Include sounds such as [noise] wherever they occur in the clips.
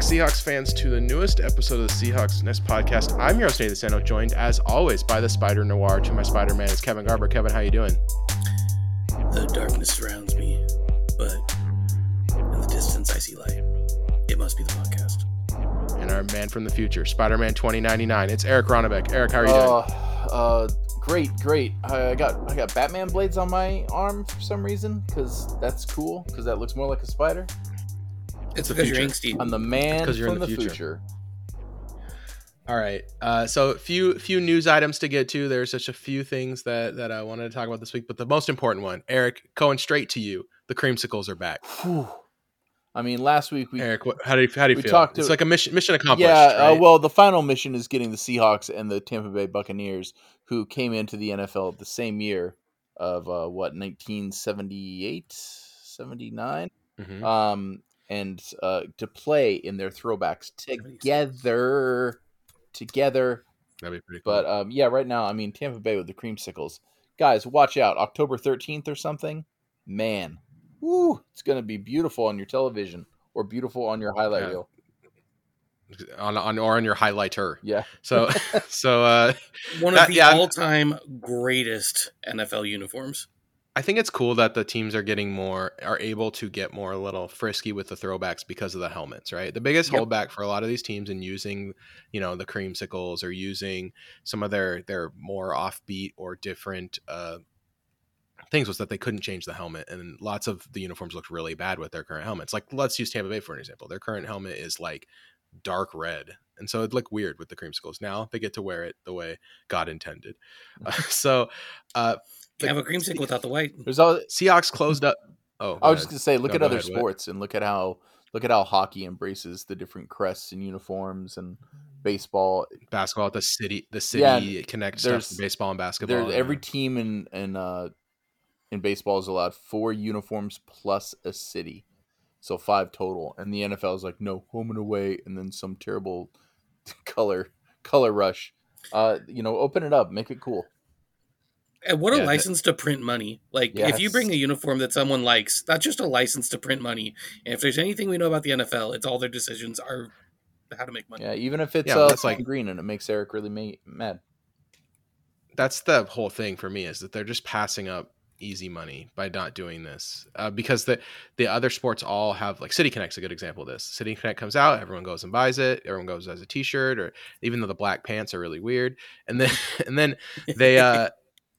Welcome back, Seahawks fans, to the newest episode of the Seahawks Nest podcast. I'm your host, Nathan Sano, joined as always by the Spider Noir. To my Spider Man is Kevin Garber. Kevin, how you doing? The darkness surrounds me, but in the distance I see light. It must be the podcast. And our man from the future, Spider Man 2099. It's Eric Ronnebeck. Eric, how are you Uh, doing? uh, great, great. I got I got Batman blades on my arm for some reason because that's cool because that looks more like a spider. It's the because you're future. angsty. I'm the man 'cause you're in from the the, future. future. All right. Uh, so few few news items to get to. There's just a few things that that I wanted to talk about this week, but the most important one, Eric, going straight to you. The creamsicles are back. Whew. I mean, last week we Eric, what, how do you how do you we feel? talked it's to- like a mission mission accomplished. yeah. Uh, well, the final mission is getting the Seahawks and the Tampa Bay Buccaneers, who came into the NFL the same year of uh, what 1978, 79. Mhm. um, and uh, to play in their throwbacks together, together. That'd be pretty cool. But um, yeah, right now, I mean, Tampa Bay with the creamsicles, guys, watch out! October thirteenth or something, man, woo, it's gonna be beautiful on your television or beautiful on your highlight Yeah. reel. on on or on your highlighter. Yeah, So [laughs] so uh One That- of the yeah. all-time greatest NFL uniforms. I think it's cool that the teams are getting more are able to get more a little frisky with the throwbacks because of the helmets, right? The biggest Yep. holdback for a lot of these teams in using, you know, the creamsicles or using some of their their more offbeat or different uh things was that they couldn't change the helmet and lots of the uniforms looked really bad with their current helmets. Like let's use Tampa Bay for an example. Their current helmet is like dark red. And so it looked weird with the creamsicles. Now they get to wear it the way God intended. Uh, [laughs] so uh have a creamsicle without the white. there's all. Seahawks closed up. Oh, I go was just gonna say, look No, at go other ahead, what? sports and look at how look at how hockey embraces the different crests and uniforms and baseball. basketball, the city, the city Yeah, connects stuff there's- to baseball and basketball. There's every team in in uh in baseball is allowed four uniforms plus a city, so five total. And the NFL is like no home and away, and then some terrible [laughs] color color rush. Uh, you know, open it up, make it cool. And what a Yeah, that- license to print money. Like, if you bring a uniform that someone likes, that's just a license to print money. And if there's anything we know about the NFL, it's all their decisions are how to make money. Yeah, even if it's Yeah, uh, that's like- like green and it makes Eric really ma- mad. That's the whole thing for me is that they're just passing up easy money by not doing this uh, because the the other sports all have like City Connect's a good example of this. City Connect comes out, everyone goes and buys it, everyone goes as a T-shirt, or even though the black pants are really weird, and then [laughs] and then they uh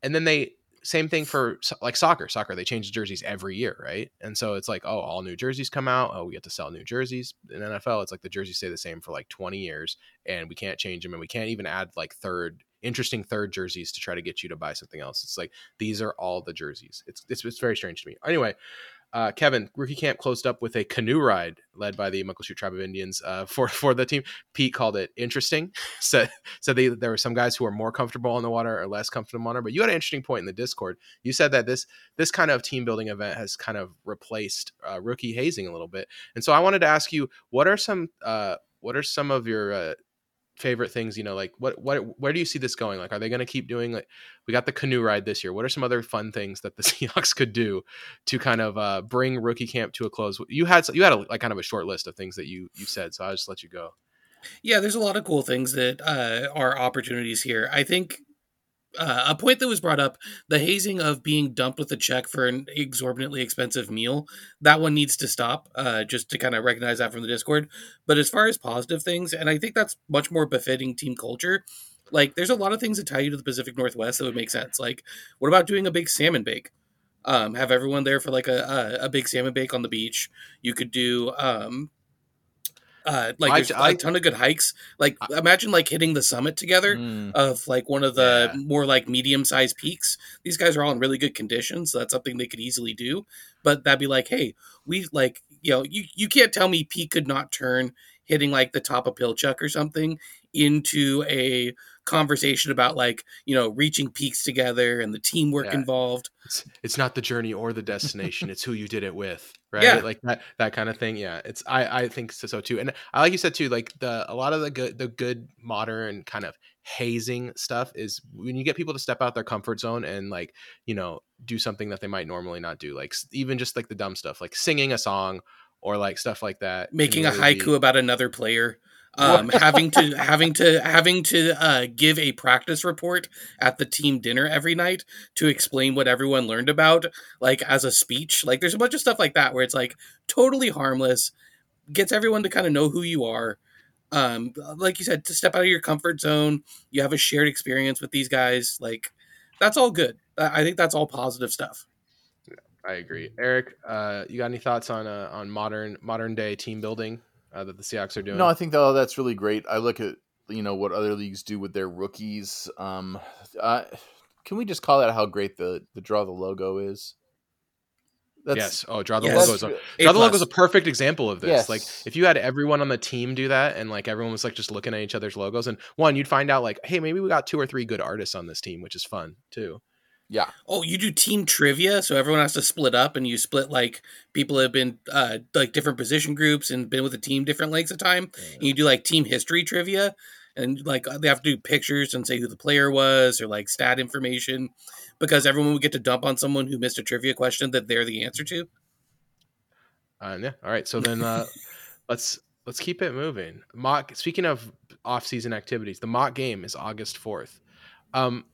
and then they same thing for like soccer soccer they change the jerseys every year right? And so it's like oh all new jerseys come out oh we get to sell new jerseys. In nfl it's like the jerseys stay the same for like 20 years and we can't change them and we can't even add like third interesting third jerseys to try to get you to buy something else. It's like these are all the jerseys. It's it's, it's very strange to me. Anyway uh, Kevin, rookie camp closed up with a canoe ride led by the Muckleshoot Tribe of Indians uh, [laughs] for for the team. Pete called it interesting. [laughs] said said they, there were some guys who are more comfortable on the water or less comfortable on the water. But you had an interesting point in the Discord. You said that this this kind of team building event has kind of replaced uh, rookie hazing a little bit. And so I wanted to ask you, what are some uh, what are some of your uh, favorite things? You know, like what what where do you see this going? Like, are they going to keep doing like we got the canoe ride this year? What are some other fun things that the [laughs] Seahawks could do to kind of uh, bring rookie camp to a close? You had you had a, like kind of a short list of things that you you said, so I'll just let you go. Yeah, there's a lot of cool things that uh, are opportunities here. I think uh, a point that was brought up the hazing of being dumped with a check for an exorbitantly expensive meal that one needs to stop uh, just to kind of recognize that from the discord. But as far as positive things and i think that's much more befitting team culture like there's a lot of things that tie you to the pacific northwest that would make sense like what about doing a big salmon bake? Um, have everyone there for like a, a, a big salmon bake on the beach. You could do um, uh, like I- there's I- a ton of good hikes like imagine like hitting the summit together Mm. of like one of the Yeah. more like medium sized peaks. These guys are all in really good condition, so that's something they could easily do. But that'd be like, hey, we like you know you you can't tell me Pete could not turn hitting like the top of Pilchuck or something into a conversation about like you know reaching peaks together and the teamwork Yeah. involved. It's it's not the journey or the destination; it's who you did it with, right? Yeah. Like that that kind of thing. Yeah, it's I I think so, so too. And I like you said too, like the a lot of the good the good modern kind of hazing stuff is when you get people to step out their comfort zone and like you know do something that they might normally not do like even just like the dumb stuff like singing a song or like stuff like that. making a haiku be- about another player um having to having to having to uh give a practice report at the team dinner every night to explain what everyone learned about like as a speech like there's a bunch of stuff like that where it's like totally harmless gets everyone to kind of know who you are. Um like you said to step out of your comfort zone you have a shared experience with these guys like that's all good. I think that's all positive stuff. I agree. Eric, uh, you got any thoughts on uh, on modern modern day team building uh, that the Seahawks are doing? No, I think though that's really great. I look at you know what other leagues do with their rookies. Um, uh, can we just call that how great the the draw the logo is? yes. Oh, draw the Yes. logo. Is a, A draw the logo is a perfect example of this. Yes. Like, if you had everyone on the team do that, and like everyone was like just looking at each other's logos, and one, you'd find out like, hey, maybe we got two or three good artists on this team, which is fun too. Yeah. Oh, you do team trivia, so everyone has to split up, and you split like people have been uh like different position groups and been with the team different lengths of time. And you do like team history trivia, and like they have to do pictures and say who the player was or like stat information, because everyone would get to dump on someone who missed a trivia question that they're the answer to. Uh, yeah. All right. So then uh, [laughs] let's let's keep it moving. Mock. Speaking of off-season activities, the mock game is August fourth. Um,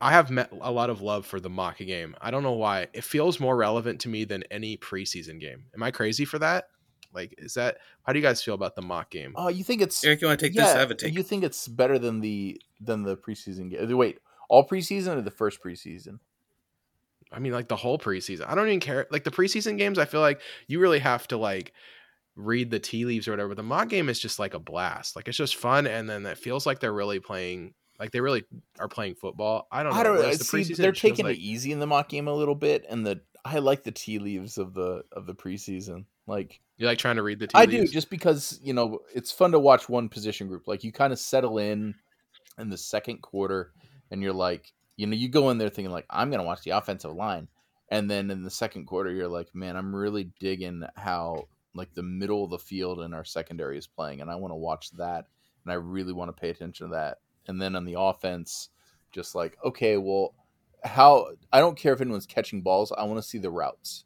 I have met a lot of love for the mock game. I don't know why. It feels more relevant to me than any preseason game. Am I crazy for that? Like, is that how do you guys feel about the mock game? Oh, you think it's Eric, you want to take this? I have a take. You think it's better than the than the preseason game? Wait, all preseason or the first preseason? I mean, like the whole preseason. I don't even care. Like the preseason games, I feel like you really have to like read the tea leaves or whatever. The mock game is just like a blast. Like it's just fun, and then it feels like they're really playing. Like they really are playing football. I don't know. I don't know. the See, they're taking like- it easy in the mock game a little bit, and the I like the tea leaves of the of the preseason. Like You like trying to read the tea I do, just because you know it's fun to watch one position group. Like you kind of settle in in the second quarter, and you're like, you know, you go in there thinking like, I'm gonna watch the offensive line, and then in the second quarter, you're like, man, I'm really digging how like the middle of the field in our secondary is playing, and I want to watch that, and I really want to pay attention to that. And then on the offense, just like, okay, well, how I don't care if anyone's catching balls, I want to see the routes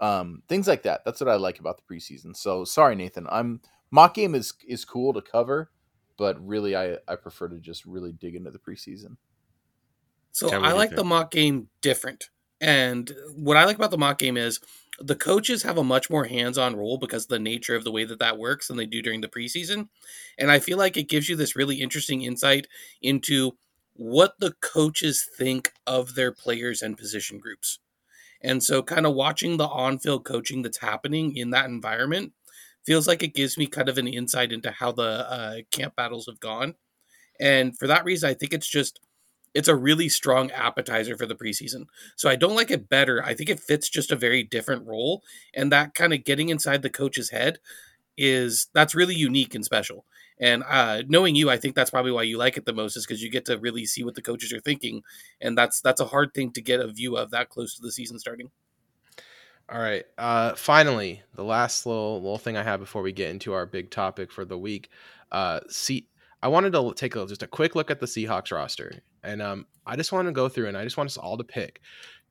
um, things like that. That's what I like about the preseason. So sorry, Nathan. I'm mock game is is cool to cover, but really, I I prefer to just really dig into the preseason. So Ken, I do you like the mock game different. And what I like about the mock game is the coaches have a much more hands-on role because of the nature of the way that that works than they do during the preseason. And I feel like it gives you this really interesting insight into what the coaches think of their players and position groups. And so kind of watching the on-field coaching that's happening in that environment feels like it gives me kind of an insight into how the uh, camp battles have gone. And for that reason, I think it's just it's a really strong appetizer for the preseason. So I don't like it better. I think it fits just a very different role. And that kind of getting inside the coach's head is that's really unique and special. And uh, knowing you, I think that's probably why you like it the most, is because you get to really see what the coaches are thinking, and that's that's a hard thing to get a view of that close to the season starting. All right. Uh, finally, the last little little thing I have before we get into our big topic for the week. Uh, I wanted to take a, just a quick look at the Seahawks roster, and um, I just want to go through and I just want us all to pick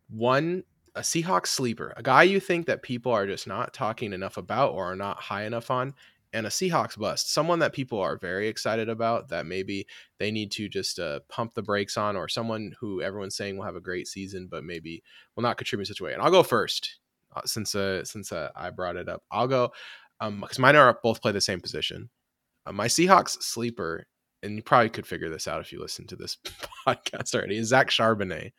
one a Seahawks sleeper, a guy you think that people are just not talking enough about or are not high enough on, and a Seahawks bust, someone that people are very excited about that maybe they need to just uh, pump the brakes on, or someone who everyone's saying will have a great season but maybe will not contribute in such a way. And I'll go first uh, since uh, since uh, I brought it up. I'll go um because mine are both play the same position. Uh, my Seahawks sleeper, and you probably could figure this out if you listen to this [laughs] podcast already, is Zach Charbonnet.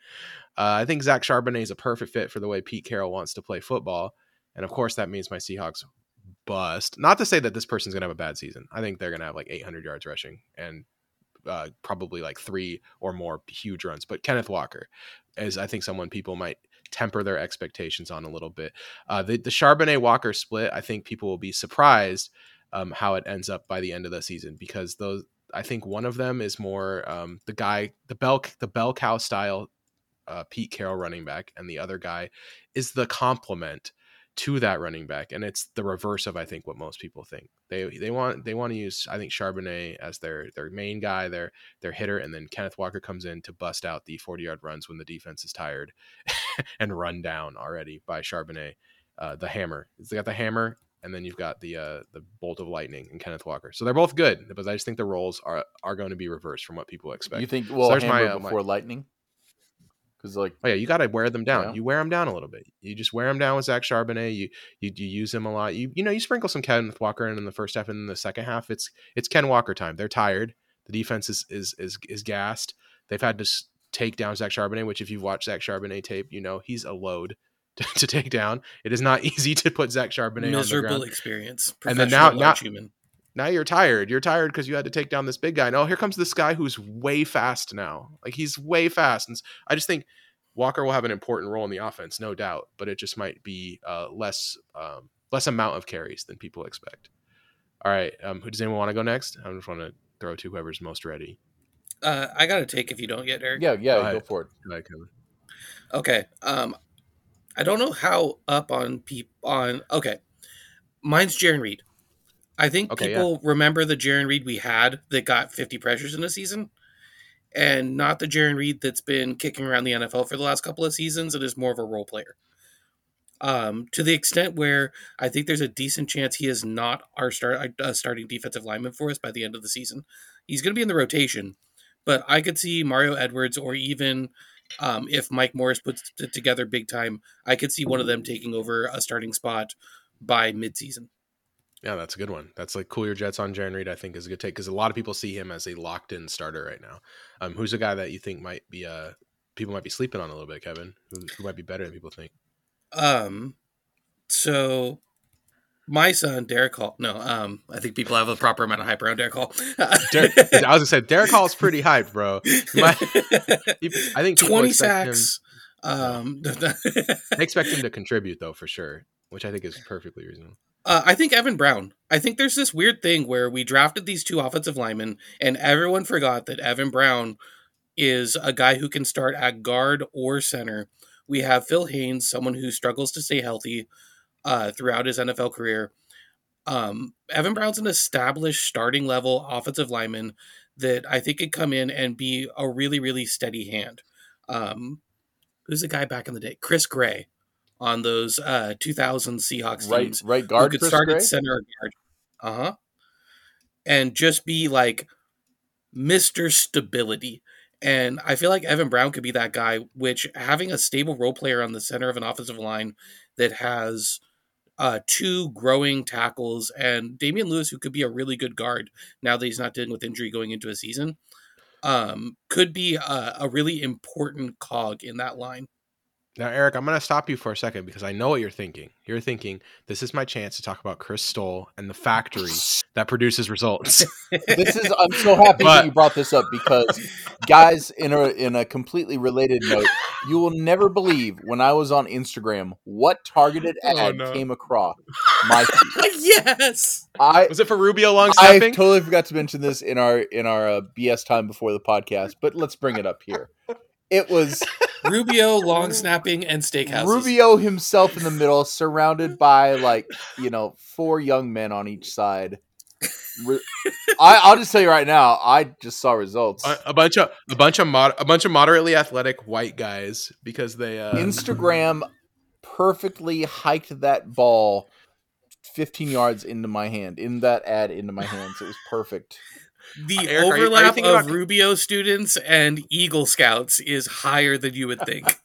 Uh, I think Zach Charbonnet is a perfect fit for the way Pete Carroll wants to play football, and of course that means my Seahawks bust. Not to say that this person's gonna have a bad season. I think they're gonna have like 800 yards rushing and uh, probably like three or more huge runs. But Kenneth Walker is, I think, someone people might temper their expectations on a little bit. Uh, the the Charbonnet Walker split, I think people will be surprised um, how it ends up by the end of the season because those. I think one of them is more um, the guy, the bell, the bell cow style uh, Pete Carroll running back, and the other guy is the complement to that running back, and it's the reverse of I think what most people think. They they want they want to use I think Charbonnet as their their main guy, their their hitter, and then Kenneth Walker comes in to bust out the forty yard runs when the defense is tired [laughs] and run down already by Charbonnet. Uh, the hammer. He's got the hammer. And then you've got the uh, the Bolt of Lightning and Kenneth Walker. So they're both good, but I just think the roles are are going to be reversed from what people expect. You think well, there's my, uh, my- before Lightning? Because like Oh yeah, you got to wear them down. Yeah. You wear them down a little bit. You just wear them down with Zach Charbonnet. You you, you use him a lot. You you know you sprinkle some Kenneth Walker in in the first half and in the second half. It's it's Ken Walker time. They're tired. The defense is is is is gassed. They've had to take down Zach Charbonnet, which if you've watched Zach Charbonnet tape, you know he's a load to, [laughs] to take down. It is not [laughs] easy to put Zach Charbonnet on the Miserable ground. experience. And then now- now- human. Now you're tired. You're tired because you had to take down this big guy. No, here comes this guy who's way fast now. Like he's way fast, and I just think Walker will have an important role in the offense, no doubt. But it just might be uh, less um, less amount of carries than people expect. All right, um, who does anyone want to go next? I just want to throw to whoever's most ready. Uh, I got to take if you don't get Eric. yeah, yeah, Go go, for it. Go ahead, Kevin. Okay. Um, I don't know how up on peop on. Okay, mine's Jarran Reed. I think Okay, people remember the Jarran Reed we had that got 50 pressures in a season, and not the Jarran Reed that's been kicking around the NFL for the last couple of seasons and is more of a role player. Um, to the extent where I think there's a decent chance he is not our start uh, starting defensive lineman for us by the end of the season. He's going to be in the rotation, but I could see Mario Edwards or even um, if Mike Morris puts it together big time, I could see one of them taking over a starting spot by midseason. Yeah, that's a good one. That's like cool your jets on Jarran Reed. I think is a good take because a lot of people see him as a locked in starter right now. Um, who's a guy that you think might be uh people might be sleeping on a little bit, Kevin? Who, who might be better than people think? Um, so my son Derick Hall. No, um, I think people have a proper amount of hype around Derick Hall. [laughs] Derick, I was gonna say Derick Hall's pretty hyped, bro. My- [laughs] I think twenty expect him- sacks. Um, [laughs] They expect him to contribute though, for sure, which I think is perfectly reasonable. Uh, I think Evan Brown. I think there's this weird thing where we drafted these two offensive linemen, and everyone forgot that Evan Brown is a guy who can start at guard or center. We have Phil Haynes, someone who struggles to stay healthy uh, throughout his NFL career. Um, Evan Brown's an established starting level offensive lineman that I think could come in and be a really, really steady hand. Um, who's the guy back in the day? Chris Gray on those uh, 2000 Seahawks Right, teams right who guard. could Chris start Gray? at center or guard. Uh huh. And just be like Mr. Stability. And I feel like Evan Brown could be that guy, which having a stable role player on the center of an offensive line that has uh, two growing tackles and Damien Lewis, who could be a really good guard now that he's not dealing with injury going into a season, um, could be a, a really important cog in that line. Now, Eric, I'm going to stop you for a second because I know what you're thinking. You're thinking this is my chance to talk about Chris Stoll and the factory that produces results. [laughs] this is I'm so happy But- that you brought this up because guys in a in a completely related note, you will never believe when I was on Instagram what targeted Oh, ad no. came across my [laughs] yes. I Was it for Rubio long I totally forgot to mention this in our in our uh, BS time before the podcast, but let's bring it up here. It was [laughs] Rubio, long snapping, and steakhouses. Rubio himself in the middle, surrounded by like you know four young men on each side. [laughs] I, I'll just tell you right now, I just saw results. a, a bunch of a bunch of mod, a bunch of moderately athletic white guys because they uh, Instagram perfectly hiked that ball 15 yards into my hand, in that ad into my hands. It was perfect. The Uh, Eric, are you- are you overlap of about- Rubio students and Eagle Scouts is higher than you would think. [laughs]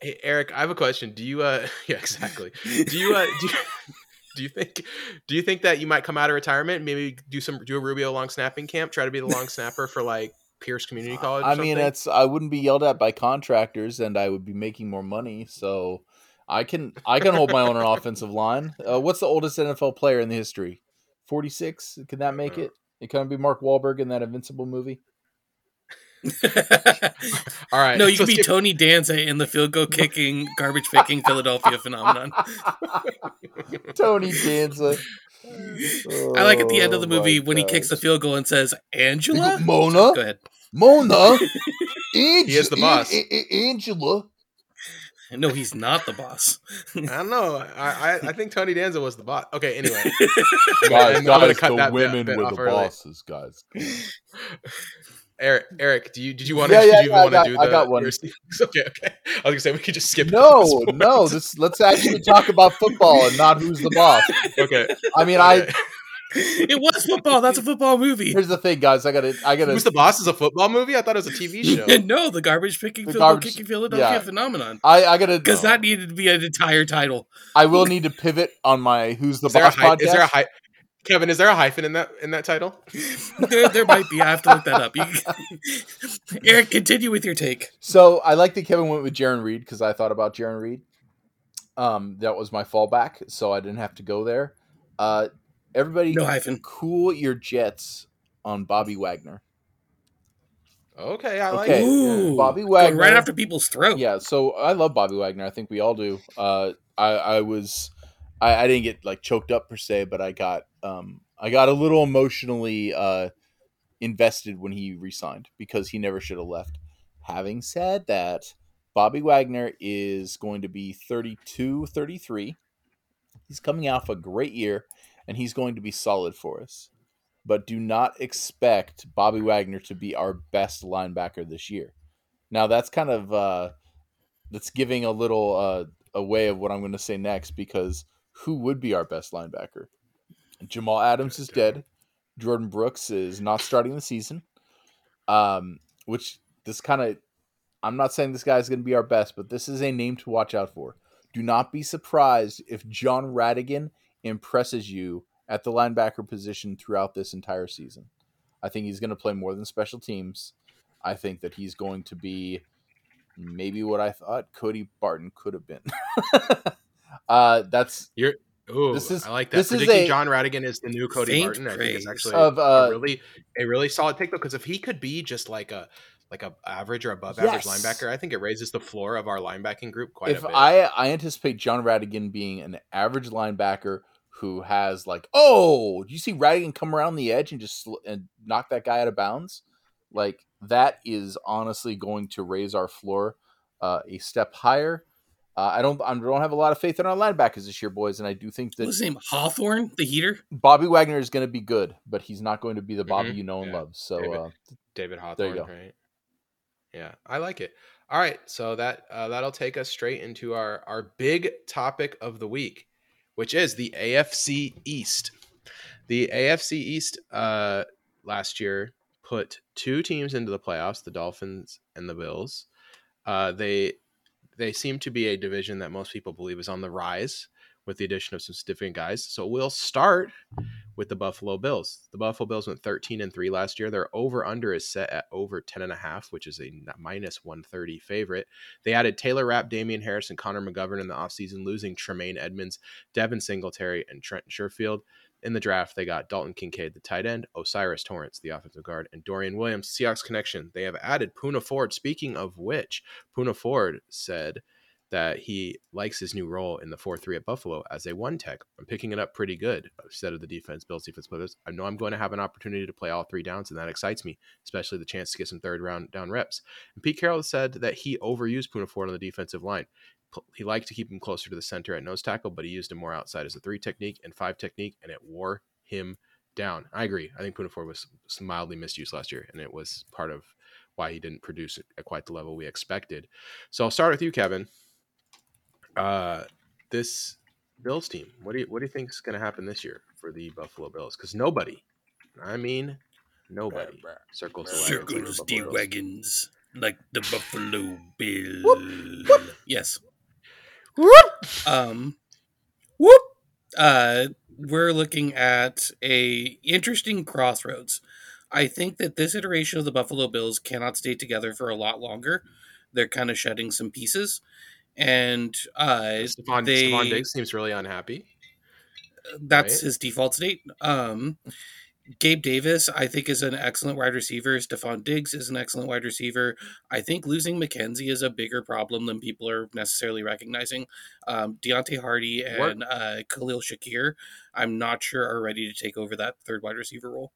Hey, Eric, I have a question. Do you uh [laughs] yeah, exactly. Do you uh do you, [laughs] do you think do you think that you might come out of retirement, maybe do some do a Rubio long snapping camp, try to be the long snapper for like Pierce Community College? or I mean, it's I wouldn't be yelled at by contractors, and I would be making more money. So I can I can hold my own on offensive line. Uh, what's the oldest NFL player in the history? 46. Can that make it? It can be Mark Wahlberg in that Invincible movie. [laughs] all right. no, you so could be let's get- Tony Danza in the field goal kicking, garbage picking [laughs] Philadelphia phenomenon. [laughs] Tony Danza. I like at the end of the Oh, movie my when he kicks the field goal and says, Angela? Mona, Go ahead. Mona, Ange- is the boss. A- A- A- Angela. [laughs] No, he's not the boss. I don't know. I, I I think Tony Danza was the boss. Okay, anyway. [laughs] Guys, I'm gonna guys, cut the that women bit were the early. bosses, guys. [laughs] Eric, Eric, do you did you want to Yeah, yeah, did you yeah, I want to got- do I the got one. your- Okay, okay. I was gonna say we could just skip. No, no. This let's actually talk about football and not who's the boss. okay. I mean, I okay. It was football. That's a football movie. here's the thing, guys. I gotta, I gotta. Who's the boss is a football movie? I thought it was a TV [laughs] show. no, the garbage picking, The Phil- garbage- kicking Philadelphia yeah. phenomenon. I, I gotta. Because that needed to be an entire title. I will need to pivot on my "Who's the Is Boss" hy- podcast. is there a hy- Kevin? Is there a hyphen in that in that title? [laughs] there, there might be. I have to look that up. You, [laughs] Eric, continue with your take. So I like that Kevin went with Jarran Reed because I thought about Jarran Reed. Um, that was my fallback, so I didn't have to go there. Uh, everybody, No hyphen. cool your jets on Bobby Wagner. Okay, I like Okay. it. Ooh, Bobby going Wagner, right after people's throat. Yeah, so I love Bobby Wagner. I think we all do. Uh, I, I was, I, I didn't get like choked up per se, but I got, um, I got a little emotionally uh, invested when he resigned because he never should have left. Having said that, Bobby Wagner is going to be 32, 33. He's coming off a great year, and he's going to be solid for us. But do not expect Bobby Wagner to be our best linebacker this year. Now that's kind of uh, that's giving a little uh, away of what I'm going to say next because who would be our best linebacker? Jamal Adams is dead. Jordyn Brooks is not starting the season. Um, which this kind of I'm not saying this guy is going to be our best, but this is a name to watch out for. Do not be surprised if Jon Rhattigan impresses you at the linebacker position throughout this entire season. I think he's going to play more than special teams. I think that he's going to be maybe what I thought Cody Barton could have been. [laughs] uh, that's Ooh, This is- I like that. this is a- Jon Rhattigan is the new Cody Faint Barton. I think is actually Of, uh, a really a really solid take though, because if he could be just like a like a average or above average linebacker, I think it raises the floor of our linebacking group quite if a bit. I I anticipate Jon Rhattigan being an average linebacker who has like, oh, do you see Rhattigan come around the edge and just sl- and knock that guy out of bounds? Like that is honestly going to raise our floor uh, a step higher. Uh, I don't I don't have a lot of faith in our linebackers this year, boys, and I do think that was his name? Hawthorne, the heater? Bobby Wagner is going to be good, but he's not going to be the Bobby Mhm. you know and Yeah. love. So David. uh, David There Hawthorne, you go. right? Yeah, I like it. All right, so that uh, that'll take us straight into our our big topic of the week, which is the AFC East. The AFC East uh, last year put two teams into the playoffs: the Dolphins and the Bills. Uh, they they seem to be a division that most people believe is on the rise with the addition of some significant guys. So we'll start with the Buffalo Bills. The Buffalo Bills went 13 and 3 last year. Their over under is set at over 10 and a half, which is a 130 favorite. They added Taylor Rapp, Damien Harris, and Connor McGovern in the offseason, losing Tremaine Edmunds, Devin Singletary, and Trent Sherfield. In the draft, they got Dalton Kincaid, the tight end, O'Cyrus Torrence, the offensive guard, and Dorian Williams, Seahawks connection. They have added Poona Ford. Speaking of which, Poona Ford said that he likes his new role in the 4-3 at Buffalo as a one tech. I'm picking it up pretty good instead of the defense, Bills defense players. I know I'm going to have an opportunity to play all three downs, and that excites me, especially the chance to get some third round down reps. And Pete Carroll said that he overused Poona Ford on the defensive line. He liked to keep him closer to the center at nose tackle, but he used him more outside as a three technique and five technique, and it wore him down. I agree. I think Poona Ford was mildly misused last year, and it was part of why he didn't produce at quite the level we expected. So I'll start with you, Kevin. Uh, this Bills team. What do you what do you think is going to happen this year for the Buffalo Bills? Because nobody, I mean, nobody circles the wagons. like the Circles Buffalo the Bills. wagons like the Buffalo Bill. Yes. Um, whoop. Uh, we're looking at a interesting crossroads. I think that this iteration of the Buffalo Bills cannot stay together for a lot longer. They're kind of shedding some pieces, and uh, Stefon, they- Stefon Diggs seems really unhappy. that's Right. his default state. Um, Gabe Davis, I think, is an excellent wide receiver. Stefon Diggs is an excellent wide receiver. I think losing McKenzie is a bigger problem than people are necessarily recognizing. Um, Deonte Harty and uh, Khalil Shakir, I'm not sure are ready to take over that third wide receiver role.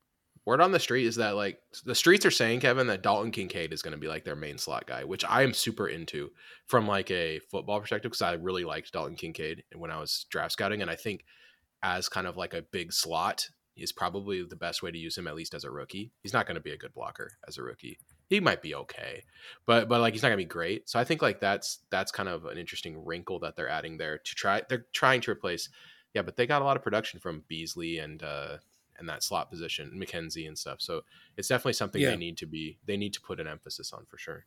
Word on the street is that like the streets are saying Kevin that Dalton Kincaid is going to be like their main slot guy, which I am super into from like a football perspective because I really liked Dalton Kincaid when I was draft scouting, and I think as kind of like a big slot is probably the best way to use him at least as a rookie. He's not going to be a good blocker as a rookie. He might be okay, but but like he's not going to be great. So I think like that's that's kind of an interesting wrinkle that they're adding there to try. They're trying to replace. Yeah, but they got a lot of production from Beasley and uh and that slot position, McKenzie and stuff. So it's definitely something Yeah. they need to be they need to put an emphasis on for sure.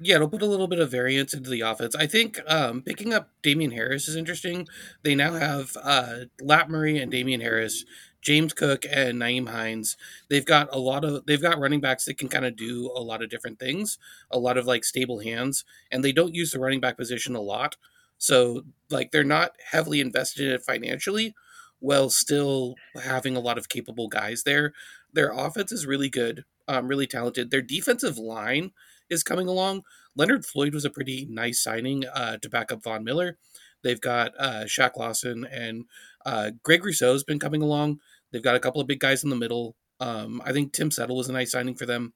yeah, it'll put a little bit of variance into the offense. I think um, picking up Damien Harris is interesting. They now have uh, Lat Murray and Damien Harris, James Cook and Nyheim Hines. They've got a lot of they've got running backs that can kind of do a lot of different things, a lot of like stable hands, and they don't use the running back position a lot. So like they're not heavily invested in it financially, while still having a lot of capable guys there. Their offense is really good, um, really talented. Their defensive line is coming along. Leonard Floyd was a pretty nice signing uh, to back up Von Miller. They've got uh, Shaq Lawson and uh, Greg Rousseau's been coming along. They've got a couple of big guys in the middle. Um, I think Tim Settle was a nice signing for them.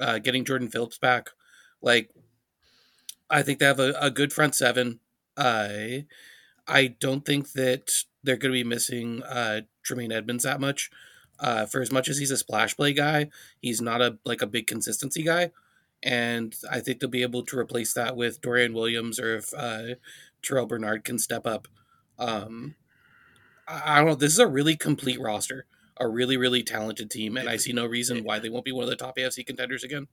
Uh, getting Jordan Phillips back, like I think they have a, a good front seven. I I don't think that they're going to be missing uh, Tremaine Edmunds that much. Uh, for as much as he's a splash play guy, he's not a like a big consistency guy and I think they'll be able to replace that with Dorian Williams or if uh, Terrel Bernard can step up. Um, I, I don't know. This is a really complete roster, a really really talented team, and I see no reason why they won't be one of the top AFC contenders again.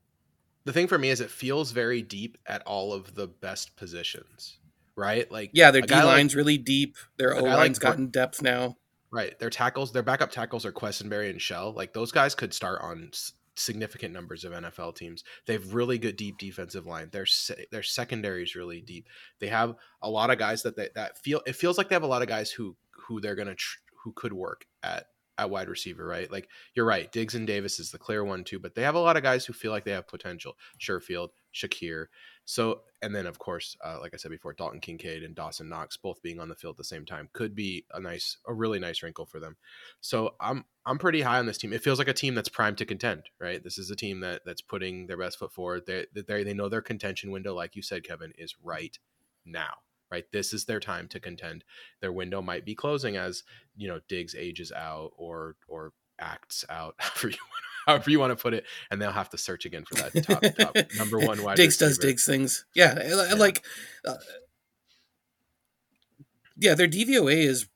The thing for me is it feels very deep at all of the best positions, right? Like Yeah, their D guy like- line's really deep. Their O guy like line's gotten depth now. Right. Their tackles, their backup tackles are Quessenberry and Shell. Like those guys could start on significant numbers of NFL teams. They have really good deep defensive line. Their their secondary is really deep. They have a lot of guys that they, that feel it feels like they have a lot of guys who who they're going to tr- who could work at at wide receiver, right? Like you're right, Diggs and Davis is the clear one too, but they have a lot of guys who feel like they have potential. Sherfield, Shakir. So, and then of course, uh, like I said before, Dalton Kincaid and Dawson Knox both being on the field at the same time could be a nice, a really nice wrinkle for them. So I'm I'm pretty high on this team. It feels like a team that's primed to contend, right? This is a team that that's putting their best foot forward. They they they know their contention window, like you said, Kevin, is right now. Right, this is their time to contend. Their window might be closing as you know Diggs ages out or or acts out, [laughs] however you want, however you want to put it, and they'll have to search again for that top, top [laughs] number one wide Diggs does receiver. Diggs things. Yeah, and like, uh, yeah, their DVOA is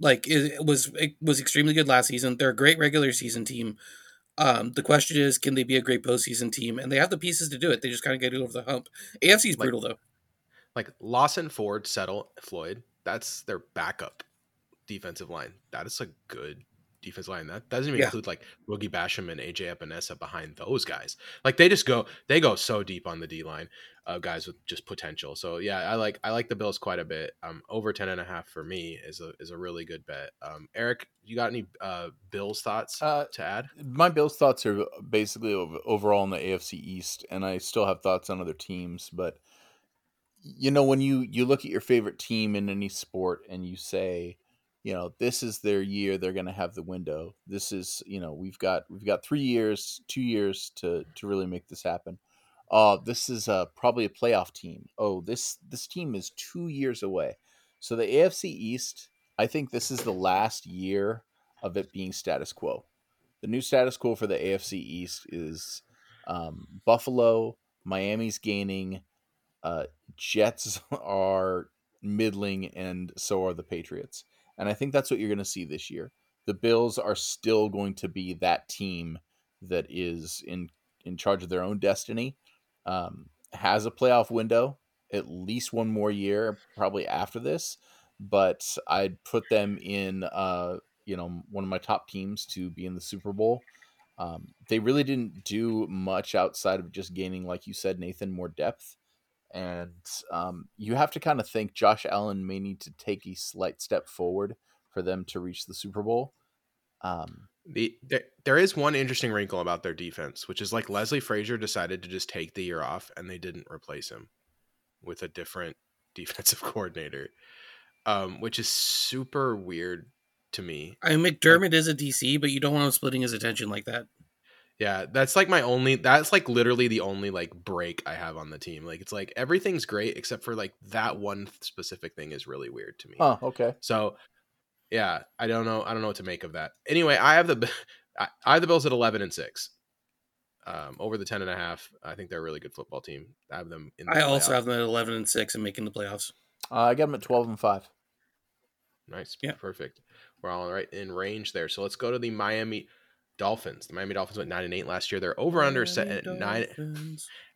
like it was it was extremely good last season. They're a great regular season team. Um, the question is, can they be a great postseason team? And they have the pieces to do it. They just kind of get it over the hump. AFC's Like- brutal though. like Lawson, Ford, Settle, Floyd. That's their backup defensive line. That is a good defensive line. That doesn't even Yeah. include like Boogie Basham and AJ Epenesa behind those guys. Like they just go, they go so deep on the D line, uh, guys with just potential. So yeah, I like I like the Bills quite a bit. Um, over 10 and a half for me is a is a really good bet. Um, Eric, you got any uh Bills thoughts Uh, to add? my Bills thoughts are basically overall in the AFC East, and I still have thoughts on other teams. But you know, when you you look at your favorite team in any sport and you say, you know, this is their year, they're going to have the window. This is, you know, we've got we've got three years, two years to to really make this happen. Uh, this is uh, probably a playoff team. Oh, this this team is two years away. So the AFC East, I think this is the last year of it being status quo the new status quo for the AFC East is um, Buffalo, Miami's gaining, uh, Jets [laughs] are middling, and so are the Patriots. And I think that's what you're going to see this year. The Bills are still going to be that team that is in in charge of their own destiny. Um, has a playoff window, at least one more year, probably after this. But I'd put them in, uh, you know, one of my top teams to be in the Super Bowl. Um, they really didn't do much outside of just gaining, like you said, Nathan, more depth. And um, you have to kind of think Josh Allen may need to take a slight step forward for them to reach the Super Bowl. Um, The there, there is one interesting wrinkle about their defense, which is like Leslie Frazier decided to just take the year off and they didn't replace him with a different [laughs] defensive coordinator. Um, which is super weird to me. I mean, McDermott is a DC, but you don't want him splitting his attention like that. Yeah, that's like my only that's like literally the only like break I have on the team. Like it's like everything's great except for like that one specific thing is really weird to me. oh, okay. So yeah, I don't know. I don't know what to make of that. Anyway, I have the [laughs] I I have the Bills at eleven and six. Um, over the 10 and a half. I think they're a really good football team. I have them in the I also have them at eleven and six and making the playoffs. Uh, I got them at twelve and five. Nice. Yeah. Perfect. We're all right in range there. So let's go to the Miami Dolphins. The Miami Dolphins went nine and eight last year. They're over under set at nine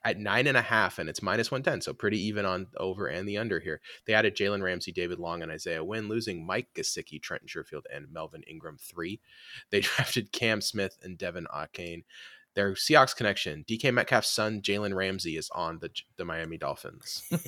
at nine and a half, and it's minus one ten. So pretty even on over and the under here. They added Jalen Ramsey, David Long, and Isaiah Wynn, losing Mike Gesicki, Trenton Sherfield, and Melvin Ingram three. They [laughs] drafted Cam Smith and De'Von Achane. Their Seahawks connection, DK Metcalf's son, Jalen Ramsey, is on the the Miami Dolphins. [laughs]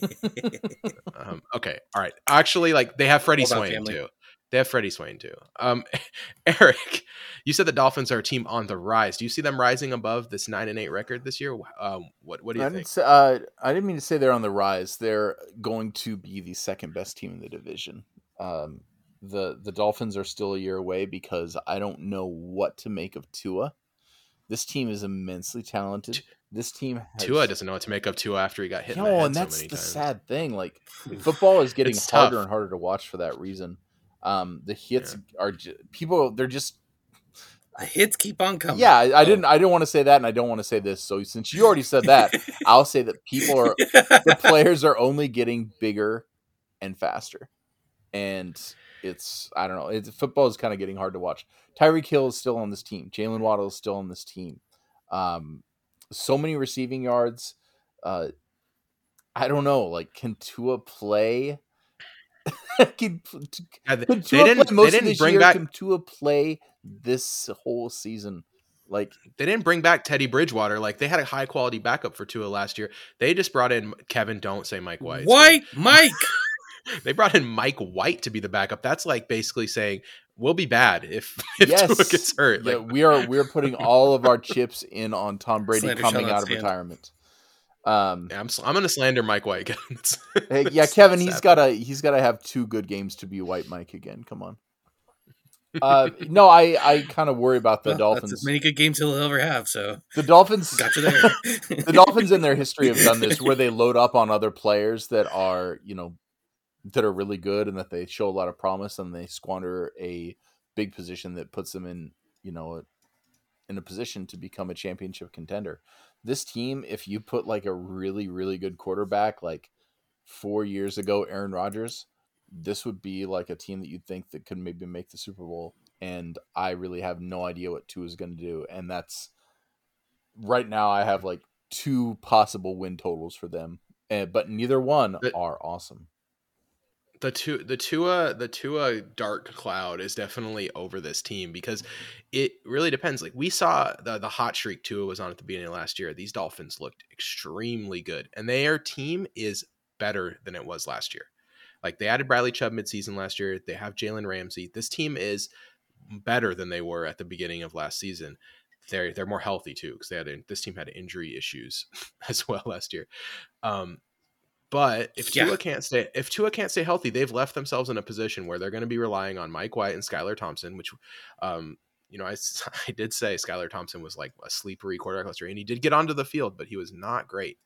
Um, okay, all right. Actually, like they have Freddie Hold Swain too. They have Freddie Swain too. Um, [laughs] Eric, you said the Dolphins are a team on the rise. Do you see them rising above this nine and eight record this year? Um, what what do you I think? didn't, say, uh, I didn't mean to say they're on the rise. They're going to be the second best team in the division. Um, the the Dolphins are still a year away because I don't know what to make of Tua. This team is immensely talented. This team has, Tua doesn't know what to make of Tua after he got hit. in No, and so that's many the times. sad thing. Like football is [laughs] getting harder tough. and harder to watch for that reason. Um, the hits are ju- people. They're just hits keep on coming. yeah. I, I Oh. didn't. I didn't want to say that, and I don't want to say this. So since you already said that, [laughs] I'll say that people are the [laughs] players are only getting bigger and faster, and it's I don't know. It's football is kind of getting hard to watch. Tyreek Hill is still on this team. Jaylen Waddle is still on this team. Um, so many receiving yards. Uh, I don't know. Like, can Tua play? [laughs] can, Yeah, they, can they didn't. play most They didn't this bring year? back. Can Tua play this whole season? Like, They didn't bring back Teddy Bridgewater. Like they had a high quality backup for Tua last year. They just brought in Kevin. Don't say Mike White. White Mike. [laughs] They brought in Mike White to be the backup. That's like basically saying we'll be bad if [laughs] if yes, Tua gets hurt. yeah, Like, we are we are putting all of our chips in on Tom Brady Slander coming out of stand. retirement. Um, yeah, I'm I'm gonna slander Mike White. [laughs] It's- hey, yeah, it's Kevin, he's sad. got to he's got to have two good games to be White Mike again. Come on. Uh, no, I I kind of worry about the Well, That's Dolphins. as many good games he'll ever have. So The Dolphins got you there. [laughs] the Dolphins in their [laughs] history have done this where they load up on other players that are, you know, that are really good and that they show a lot of promise and they squander a big position that puts them in, you know, in a position to become a championship contender. This team, if you put like a really, really good quarterback, like four years ago, Aaron Rodgers, this would be like a team that you'd think that could maybe make the Super Bowl. And I really have no idea what two is going to do. And that's right now I have like Tua possible win totals for them, uh, but neither one But- are awesome. The two the Tua the Tua dark cloud is definitely over this team because it really depends. Like we saw the the hot streak Tua was on at the beginning of last year. These Dolphins looked extremely good, and their team is better than it was last year. Like they added Bradley Chubb midseason last year. They have Jalen Ramsey. This team is better than they were at the beginning of last season. They're they're more healthy too because they had this team had injury issues [laughs] as well last year. Um, but if Yeah. Tua can't stay if Tua can't stay healthy, they've left themselves in a position where they're going to be relying on Mike White and Skylar Thompson, which um, you know, I, [laughs] I did say Skylar Thompson was like a sleepery quarterback last year, and he did get onto the field, but he was not great.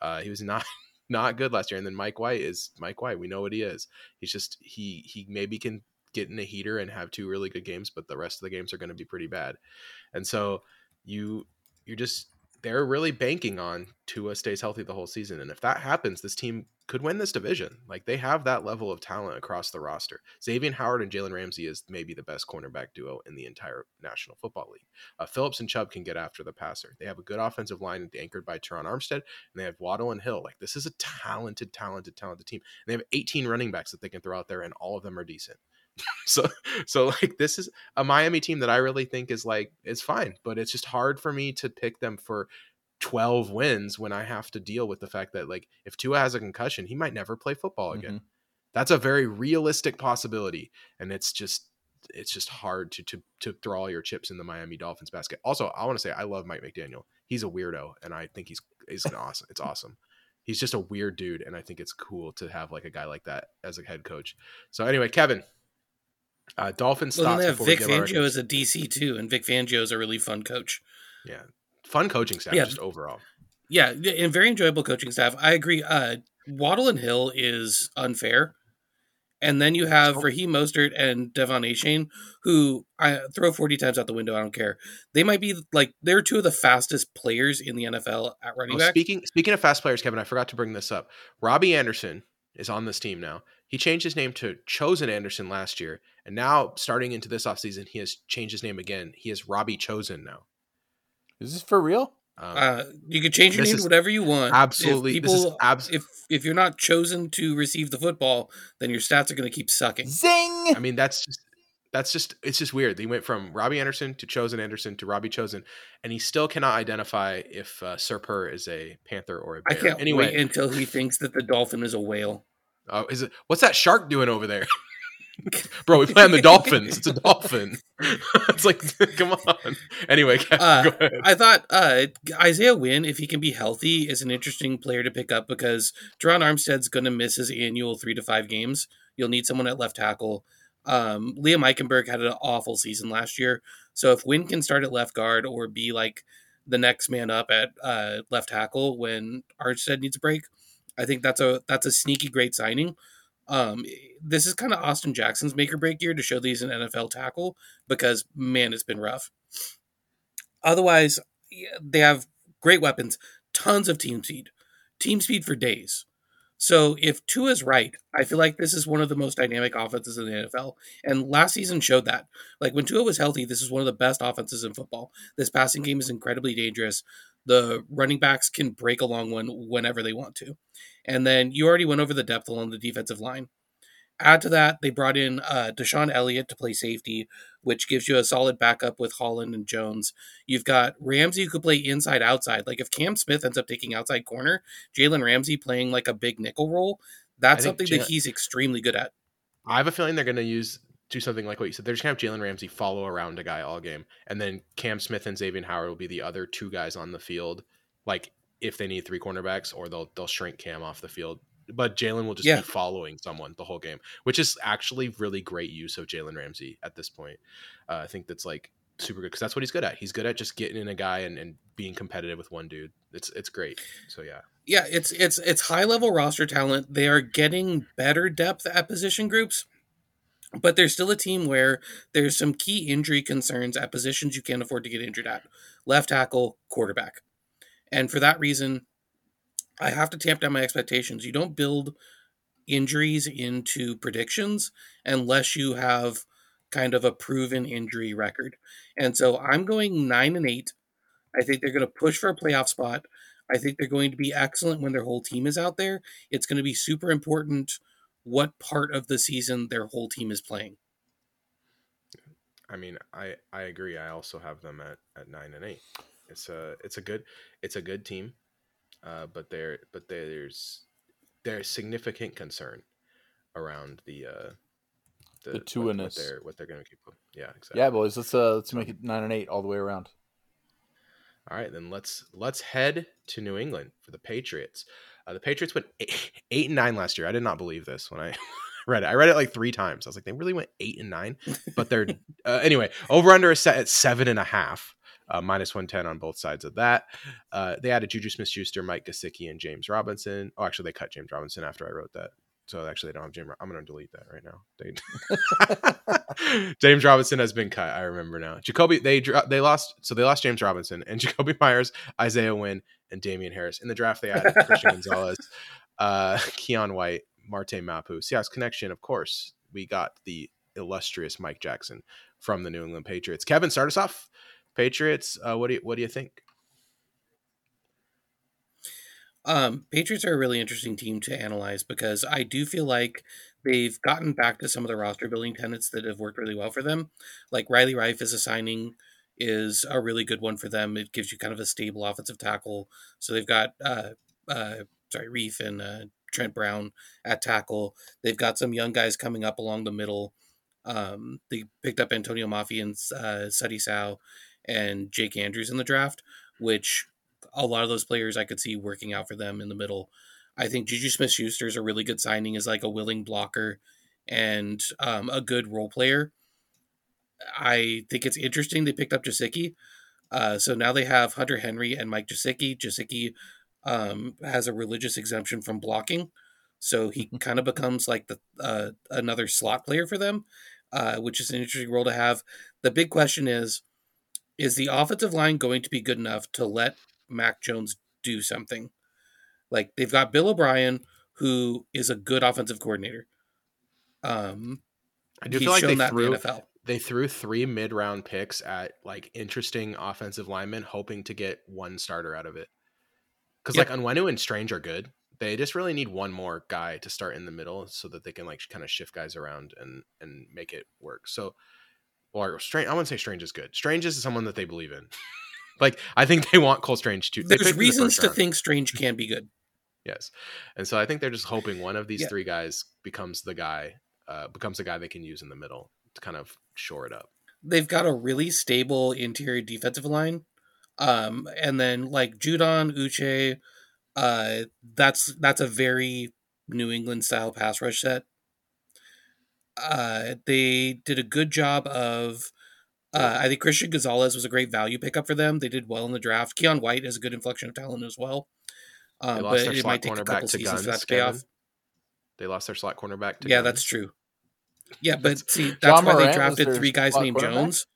Uh, he was [laughs] not not good last year. And then Mike White is Mike White. We know what he is. He's just he he maybe can get in a heater and have two really good games, but the rest of the games are going to be pretty bad. And so you you're just they're really banking on Tua stays healthy the whole season. And if that happens, this team could win this division. Like they have that level of talent across the roster. Xavier Howard and Jalen Ramsey is maybe the best cornerback duo in the entire National Football League. Uh, Phillips and Chubb can get after the passer. They have a good offensive line anchored by Terron Armstead, and they have Waddle and Hill. Like this is a talented, talented, talented team. And they have 18 running backs that they can throw out there, and all of them are decent. [laughs] so, so like this is a Miami team that I really think is like is fine, but it's just hard for me to pick them for 12 wins when I have to deal with the fact that like if Tua has a concussion, he might never play football again. Mm-hmm. That's a very realistic possibility, and it's just it's just hard to to to throw all your chips in the Miami Dolphins basket. Also, I want to say I love Mike McDaniel. He's a weirdo, and I think he's he's an awesome. It's awesome. He's just a weird dude, and I think it's cool to have like a guy like that as a head coach. So anyway, Kevin, uh, Dolphins Well, thoughts they have before Vic Fangio as a DC too, and Vic Fangio is a really fun coach. yeah fun coaching staff Yeah. just overall. Yeah, and very enjoyable coaching staff. I agree. Uh, Waddle and Hill is unfair And then you have Raheem Mostert and De'Von Achane, who I throw 40 times out the window. I don't care. They might be like, they're two of the fastest players in the NFL at running Oh, back. speaking speaking of fast players, Kevin, I forgot to bring this up. Robbie Anderson is on this team now. He changed his name to Chosen Anderson last year, and now starting into this offseason, he has changed his name again. He is Robbie Chosen now. Is this for real? Um, Uh, you can change your name to whatever you want. absolutely, If this is people, abs- if if you're not chosen to receive the football, then your stats are going to keep sucking. Zing! I mean, that's just that's just it's just weird. They went from Robbie Anderson to Chosen Anderson to Robbie Chosen, and he still cannot identify if uh, Sir Purr is a panther or a I bear. I can't anyway, wait until he thinks that the dolphin is a whale. Uh, is it what's that shark doing over there? [laughs] Bro, we play on the Dolphins. It's a dolphin. [laughs] it's like, [laughs] come on. Anyway, Kevin, Uh. I thought uh, Isaiah Wynn, if he can be healthy, is an interesting player to pick up because Terron Armstead's going to miss his annual three to five games. You'll need someone at left tackle. Um, Liam Eichenberg had an awful season last year, so if Wynn can start at left guard or be like the next man up at uh, left tackle when Armstead needs a break, I think that's a that's a sneaky great signing. Um, this is kind of Austin Jackson's make or break year to show he's an NFL tackle because man, it's been rough. Otherwise, they have great weapons, tons of team speed, team speed for days. So if Tua's right, I feel like this is one of the most dynamic offenses in the NFL. And last season showed that. Like when Tua was healthy, this is one of the best offenses in football. This passing game is incredibly dangerous. The running backs can break a long one whenever they want to. And then you already went over the depth along the defensive line. Add to that, they brought in uh, DeShon Elliott to play safety, which gives you a solid backup with Holland and Jones. You've got Ramsey who could play inside outside. Like if Cam Smith ends up taking outside corner, Jalen Ramsey playing like a big nickel role, that's something that he's extremely good at. I have a feeling they're going to use do something like what you said. They're just going to have Jalen Ramsey follow around a guy all game, and then Cam Smith and Xavier Howard will be the other two guys on the field. Like if they need three cornerbacks, or they'll they'll shrink Cam off the field. But Jalen will just Yeah. be following someone the whole game, which is actually really great use of Jalen Ramsey at this point. Uh, I think that's like super good because that's what he's good at. He's good at just getting in a guy and, and being competitive with one dude. It's it's great. So yeah. Yeah, it's it's it's high level roster talent. They are getting better depth at position groups, but there's still a team where there's some key injury concerns at positions you can't afford to get injured at. Left tackle, quarterback. And for that reason, I have to tamp down my expectations. You don't build injuries into predictions unless you have kind of a proven injury record. And so I'm going 9 and 8. I think they're going to push for a playoff spot. I think they're going to be excellent when their whole team is out there. It's going to be super important what part of the season their whole team is playing. I mean, I I agree. I also have them at, at nine and eight. It's a it's a good it's a good team, uh, but there but there's there's significant concern around the uh, The what- what, two-inness. they're what they're going to keep. Yeah, exactly. Yeah, boys. Let's uh let's make it nine and eight all the way around. All right, then let's let's head to New England for the Patriots. Uh, the Patriots went eight, eight and nine last year. I did not believe this when I [laughs] read it. I read it like three times. I was like, they really went eight and nine, but they're [laughs] uh, anyway over under a set at seven and a half. Uh, minus 110 on both sides of that. Uh, they added Juju Smith Schuster, Mike Gesicki, and James Robinson. Oh, actually, they cut James Robinson after I wrote that. So actually, they don't have James. I'm going to delete that right now. They- [laughs] [laughs] James Robinson has been cut. I remember now. Jakobi, they they lost. So they lost James Robinson and [laughs] Jakobi Meyers, Isaiah Wynn, and Damien Harris. In the draft, they added Christian Gonzalez, uh, Keion White, Marte Mapu. Seahawks connection, of course. We got the illustrious Mike Jackson from the New England Patriots. Kevin, start us off. Patriots. Uh, what do you what do you think? Um, Patriots are a really interesting team to analyze because I do feel like they've gotten back to some of the roster building tenets that have worked really well for them. Like Riley Reiff is a signing is a really good one for them. It gives you kind of a stable offensive tackle. So they've got uh, uh, sorry Reiff and uh, Trent Brown at tackle. They've got some young guys coming up along the middle. Um, they picked up Atonio Mafi and uh, Suddy and Jake Andrews in the draft, which a lot of those players I could see working out for them in the middle. I think Juju Smith Schuster is a really good signing as like a willing blocker and um, a good role player. I think it's interesting they picked up Gesicki. Uh, so now they have Hunter Henry and Mike Gesicki. Gesicki um, has a religious exemption from blocking. so he kind of becomes like the uh, another slot player for them, uh, which is an interesting role to have. The big question is: Is the offensive line going to be good enough to let Mac Jones do something? Like they've got Bill O'Brien, who is a good offensive coordinator. Um, I do feel like they threw the NFL. they threw three mid round picks at like interesting offensive linemen, hoping to get one starter out of it. Because Yep. like Onwenu and Strange are good. They just really need one more guy to start in the middle so that they can like kind of shift guys around and and make it work. So, or Strange, I wouldn't say Strange is good. Strange is someone that they believe in. like I think they want Cole Strange too. There's in the reasons to round. think Strange can be good. [laughs] Yes, and so I think they're just hoping one of these Yeah. three guys becomes the guy, uh, becomes the guy they can use in the middle to kind of shore it up. they've got a really stable interior defensive line. Um, and then like Judon, Uche, uh, that's that's a very New England style pass rush set. Uh, they did a good job of. Uh, I think Christian Gonzalez was a great value pickup for them. They did well in the draft. Keion White is a good inflection of talent as well. They Um, lost but their it slot might take a cornerback couple to seasons Guns. for that to pay off. They lost their slot cornerback to Yeah, Guns. that's true. Yeah, but That's- see, that's John why they Morant was drafted three guys named? Jones.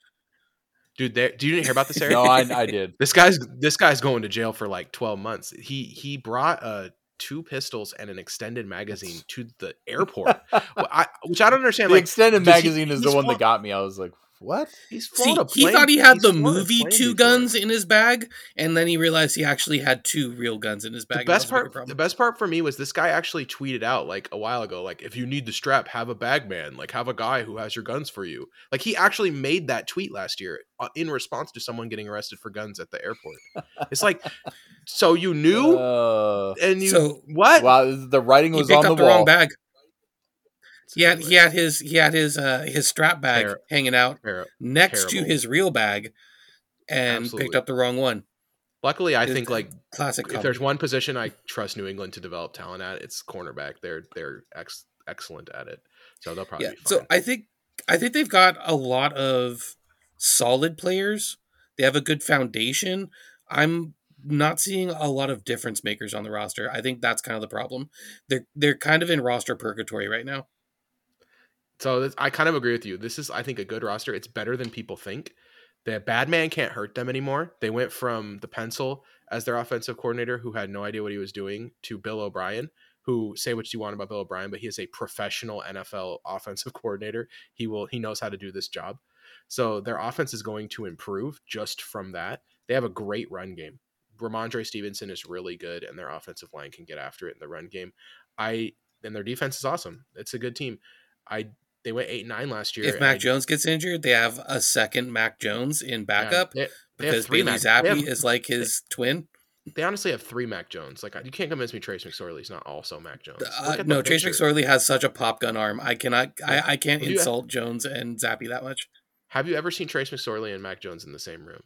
dude. There, do you didn't hear about this, [laughs] Eric? No, I, I did. this guy's this guy's going to jail for like twelve months. He he brought uh two pistols and an extended magazine to the [laughs] airport, I, which I don't understand. the Like extended does he- magazine is the one that got me. I was like, what? he's See, flown a he thought he had he's the movie two before. guns in his bag, and then he realized he actually had two real guns in his bag. The best was a bigger part, the best part for me was this guy actually tweeted out like a while ago, like if you need the strap, have a bag man, like have a guy who has your guns for you. Like he actually made that tweet last year uh, in response to someone getting arrested for guns at the airport. It's like, [laughs] so you knew Uh, and you So- what? wow, the writing was picked on the up the, wall. wrong bag. He had he had his he had his uh his strap bag Ter- hanging out Ter- next terrible. to his real bag, and Absolutely. picked up the wrong one. Luckily, I It's think like Classic. if there's one position I trust New England to develop talent at, it's cornerback. They're they're ex- excellent at it, so they'll probably yeah. So I think I think they've got a lot of solid players. They have a good foundation. I'm not seeing a lot of difference makers on the roster. I think that's kind of the problem. They're they're kind of in roster purgatory right now. So I kind of agree with you. This is, I think, a good roster. It's better than people think. The bad man can't hurt them anymore. They went from the pencil as their offensive coordinator, who had no idea what he was doing, to Bill O'Brien, who say what you want about Bill O'Brien, but he is a professional NFL offensive [laughs] coordinator. He will he knows how to do this job. So their offense is going to improve just from that. They have a great run game. Rhamondre Stevenson is really good, and their offensive line can get after it in the run game. I and their defense is awesome. It's a good team. I they went eight and nine last year. If Mac Jones gets injured, they have a second Mac Jones in yeah, backup they, they because Bailey Zappe have- is like his twin. they honestly have three Mac Jones. Like you can't convince me Trace McSorley's not also Mac Jones. Uh, at the no, Trace picture. McSorley has such a pop gun arm. I cannot. I, I can't insult Jones and Zappe that much. Have you ever seen Trace McSorley and Mac Jones in the same room?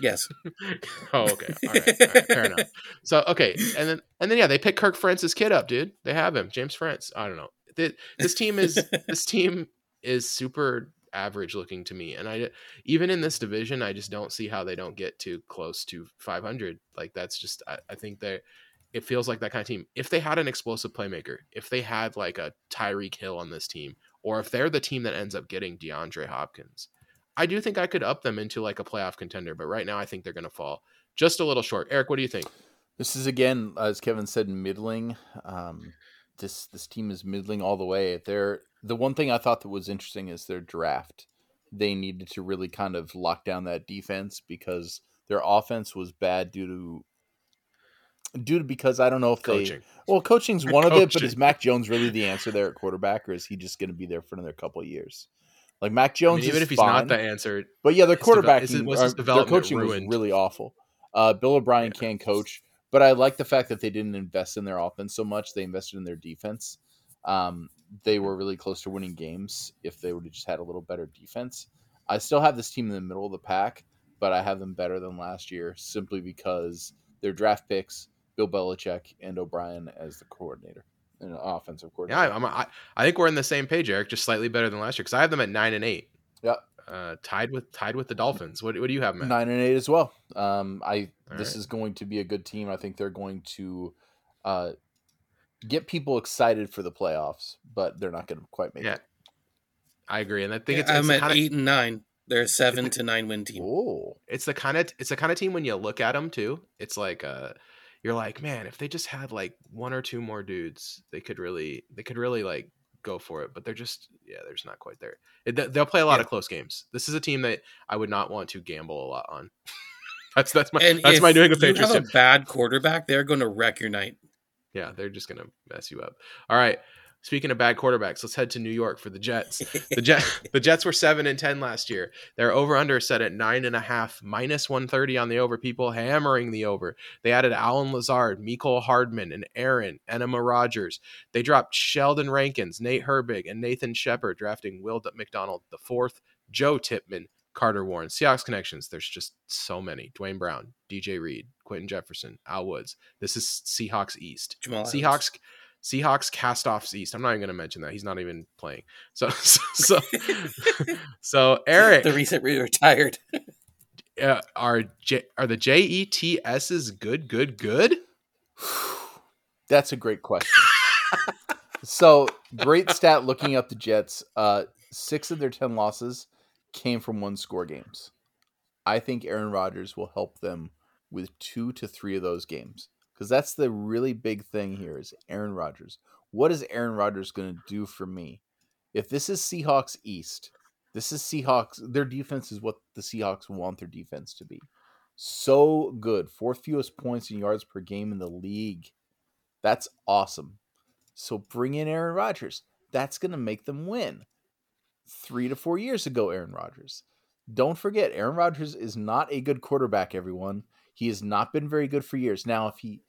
Yes. [laughs] oh, okay. All right. All right. Fair enough. So okay, and then and then yeah, they pick Kirk Francis kid up, dude. They have him, James France. I don't know. Th- This team is [laughs] this team is super average looking to me, and I even in this division, I just don't see how they don't get too close to 500. Like that's just I, I think they it feels like that kind of team. If they had an explosive playmaker, if they had like a Tyreek Hill on this team, or if they're the team that ends up getting DeAndre Hopkins, I do think I could up them into like a playoff contender. But right now, I think they're going to fall just a little short. Eric, what do you think? This is again, as Kevin said, middling. Um, this this team is middling all the way. They're the one thing I thought that was interesting is their draft. They needed to really kind of lock down that defense because their offense was bad due to due to because I don't know if Coaching. they well coaching's [laughs] one of it, but is Mac Jones really the answer there at quarterback, or is he just going to be there for another couple of years? Like Mac I Jones, mean, even is if he's fine. not the answer, But yeah, their quarterback, devel- is it- was his their development coaching ruined? was really awful. Uh, Bill O'Brien Yeah. can coach, but I like the fact that they didn't invest in their offense so much. They invested in their defense. Um, they were really close to winning games if they would have just had a little better defense. I still have this team in the middle of the pack, but I have them better than last year simply because their draft picks, Bill Belichick and O'Brien as the coordinator and offensive coordinator. I, I'm, I, I think we're in the same page, Eric. Just slightly better than last year because I have them at nine and eight. Yeah. Uh, tied with tied with the Dolphins. What, what do you have, man? nine and eight as well. Um, I All this right. is going to be a good team. I think they're going to uh, get people excited for the playoffs, but they're not going to quite make Yeah. it. I agree, and I think it's, I'm it's at kinda- eight and nine. They're a seven to nine win team. Oh, it's the kind of it's the kind of team when you look at them too it's like uh you're like man if they just had like one or two more dudes they could really they could really like go for it but they're just yeah they're just not quite there. It, they- they'll play a lot Yeah. of close games. This is a team that i would not want to gamble a lot on. [laughs] That's that's my And that's if my new england you patriots have a bad quarterback, they're going to wreck your night. yeah they're just gonna mess you up. All right speaking of bad quarterbacks let's head to new york for the jets. [laughs] The jet the jets were 7 and 10 last year. Their over under set at nine and a half minus 130 on the over people hammering the over. They added allen lazard Mecole hardman and aaron enema rodgers they dropped sheldon rankins nate herbig and nathan shepherd drafting will mcdonald the fourth joe tippmann carter warren. Seahawks connections there's just so many. Duane brown dj reed quinton jefferson al woods. This is seahawks east. Jamal Adams. Seahawks Seahawks cast offs East. I'm not even going to mention that. He's not even playing. So [laughs] so so, [laughs] so Eric the recent retired. [laughs] uh, are J, are the J E T S's good good good? [sighs] that's a great question. so great stat looking up the Jets. Uh, six of their ten losses came from one score games. I think Aaron Rodgers will help them with two to three of those games because that's the really big thing here is Aaron Rodgers. What is Aaron Rodgers going to do for me? If this is Seahawks East, this is Seahawks. Their defense is what the Seahawks want their defense to be. So good, fourth fewest points and yards per game in the league. That's awesome. So bring in Aaron Rodgers. That's going to make them win. Three to four years ago, Aaron Rodgers. Don't forget, Aaron Rodgers is not a good quarterback. Everyone, he has not been very good for years. Now, if he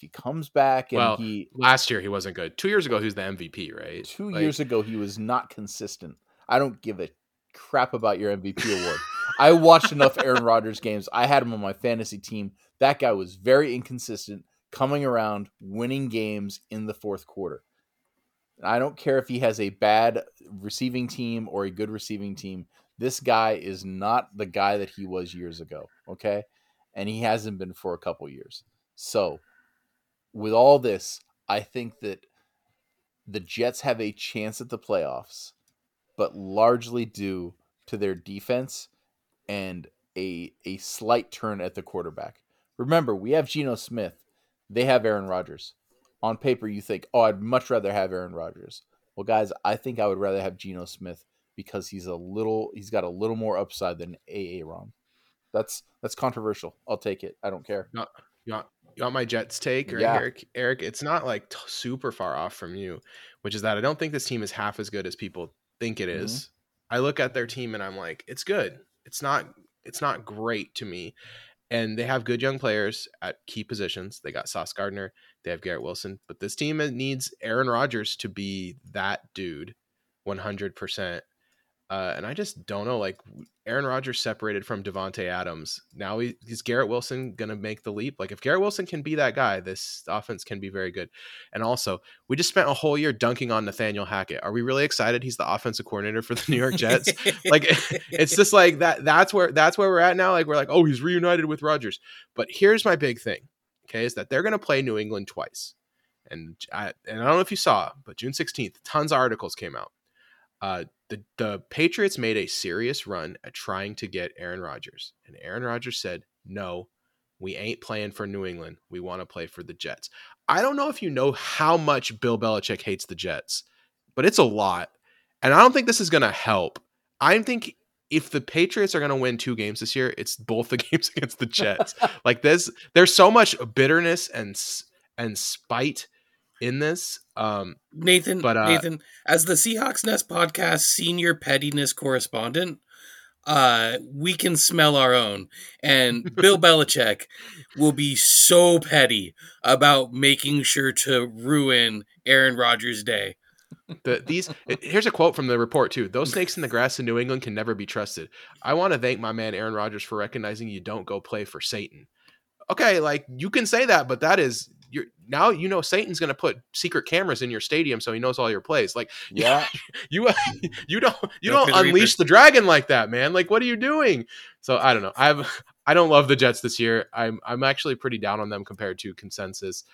he comes back and Well, he Last year he wasn't good. Two years ago he was the MVP, right? two Like, years ago he was not consistent. I don't give a crap about your MVP [laughs] award. I watched enough Aaron Rodgers games. I had him on my fantasy team. That guy was very inconsistent, coming around, winning games in the fourth quarter. I don't care if he has a bad receiving team or a good receiving team. This guy is not the guy that he was years ago. Okay. And he hasn't been for a couple years. So, with all this, I think that the Jets have a chance at the playoffs, but largely due to their defense and a a slight turn at the quarterback. Remember, we have Geno Smith. They have Aaron Rodgers. On paper, you think, oh, I'd much rather have Aaron Rodgers. Well, guys, I think I would rather have Geno Smith because he's a little he's got a little more upside than AA Ron. That's that's controversial. I'll take it. I don't care. You want, you want my Jets take, or Yeah. Eric? Eric, it's not like t- super far off from you, which is that I don't think this team is half as good as people think it mm-hmm. is. I look at their team and I'm like, it's good. It's not. It's not great to me. And they have good young players at key positions. They got Sauce Gardner. They have Garrett Wilson. But this team needs Aaron Rodgers to be that dude, 100. percent uh, and I just don't know. Like Aaron Rodgers separated from Davante Adams. Now he, is Garrett Wilson gonna make the leap? Like if Garrett Wilson can be that guy, this offense can be very good. And also, we just spent a whole year dunking on Nathaniel Hackett. Are we really excited? He's the offensive coordinator for the New York Jets. like [laughs] it's just like that. That's where that's where we're at now. Like we're like, oh, he's reunited with Rodgers. But here's my big thing. Okay, is that they're gonna play New England twice. And I, and I don't know if you saw, but June 16th, tons of articles came out. Uh, the the Patriots made a serious run at trying to get Aaron Rodgers, and Aaron Rodgers said, "No, we ain't playing for New England. We want to play for the Jets." I don't know if you know how much Bill Belichick hates the Jets, but it's a lot, and I don't think this is going to help. I think if the Patriots are going to win two games this year, it's both the [laughs] games against the Jets. like this, there's so much bitterness and and spite in this. Um, Nathan, But, uh, Nathan, as the Seahawks Nest podcast senior pettiness correspondent, uh, we can smell our own. And Bill [laughs] Belichick will be so petty about making sure to ruin Aaron Rodgers' day. The, these here's a quote from the report too. Those snakes in the grass in New England can never be trusted. I want to thank my man Aaron Rodgers for recognizing you don't go play for Satan. Okay, like you can say that, but that is you're now you know Satan's going to put secret cameras in your stadium so he knows all your plays. Like [laughs] Yeah. you you don't you Go don't unleash the dragon like that, man. Like what are you doing? So I don't know. I've I don't love the Jets this year. I'm I'm actually pretty down on them compared to consensus.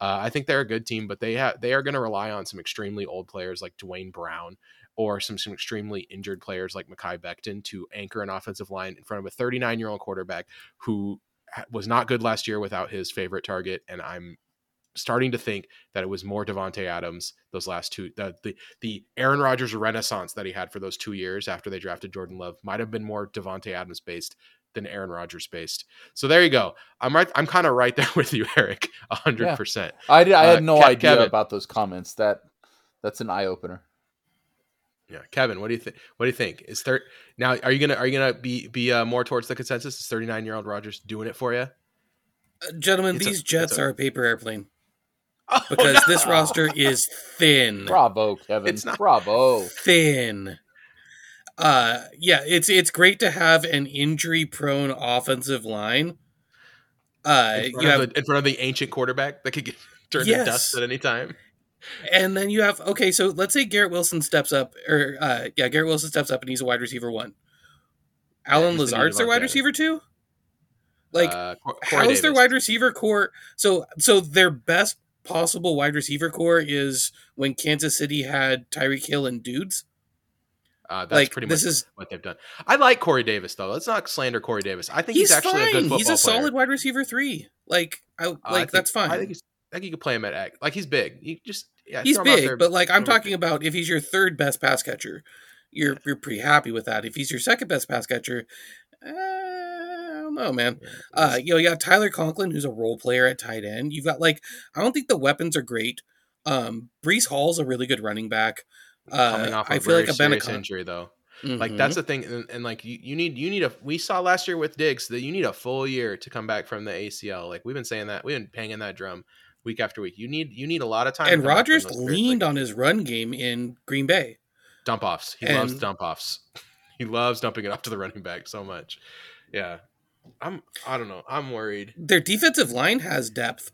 Uh, I think they're a good team, but they have they are going to rely on some extremely old players like Duane Brown or some some extremely injured players like Mekhi Becton to anchor an offensive line in front of a 39 year old quarterback who was not good last year without his favorite target, and I'm starting to think that it was more Davante Adams those last two the, the the Aaron Rodgers renaissance that he had for those two years after they drafted Jordan Love might have been more Davante Adams based than Aaron Rodgers based. So there you go. I'm right. I'm kind of right there [laughs] with you, Eric. hundred yeah. percent. I did, I had uh, no uh, idea Kevin. about those comments. That that's an eye opener. Yeah, Kevin, what do you think? What do you think? Is third now? Are you gonna are you gonna be be uh, more towards the consensus? Is 39 year old Rodgers doing it for you? Uh, gentlemen, it's these a, jets a, are a paper airplane. Oh, [laughs] because no. this roster is thin. Bravo, Kevin. It's not bravo. Thin. Uh yeah, it's it's great to have an injury prone offensive line. Uh you have the, in front of the ancient quarterback that could get [laughs] turned yes. to dust at any time. And then you have okay, so let's say Garrett Wilson steps up, or uh yeah, Garrett Wilson steps up and he's a wide receiver one. Allen yeah, Lazard's their wide receiver two. Like, uh, how's their wide receiver core? So, so their best possible wide receiver core is when Kansas City had Tyreek Hill and dudes. Uh, that's like, pretty much is, what they've done. I like Corey Davis though. Let's not slander Corey Davis. I think he's, he's actually fine. a good football He's a player. solid wide receiver three. Like, I like uh, I think, that's fine. I think he's, I think you could play him at. Like he's big. You just yeah. He's big, but like I'm talking about if he's your third best pass catcher, you're you're pretty happy with that. If he's your second best pass catcher, uh, I don't know, man. Uh, you know, you got Tyler Conklin, who's a role player at tight end. You've got like I don't think the weapons are great. Um, Breece Hall's a really good running back. Uh, Coming off a I feel like a serious injury though. Mm-hmm. Like that's the thing, and, and, like you, you need you need a. We saw last year with Diggs that you need a full year to come back from the ACL. Like we've been saying that we've been banging that drum week after week. You need you need a lot of time. And Rodgers leaned on his run game in Green Bay. Dump offs. He and, loves dump offs. [laughs] he loves dumping it off to the running back so much. Yeah, I'm. I don't know. I'm worried. Their defensive line has depth.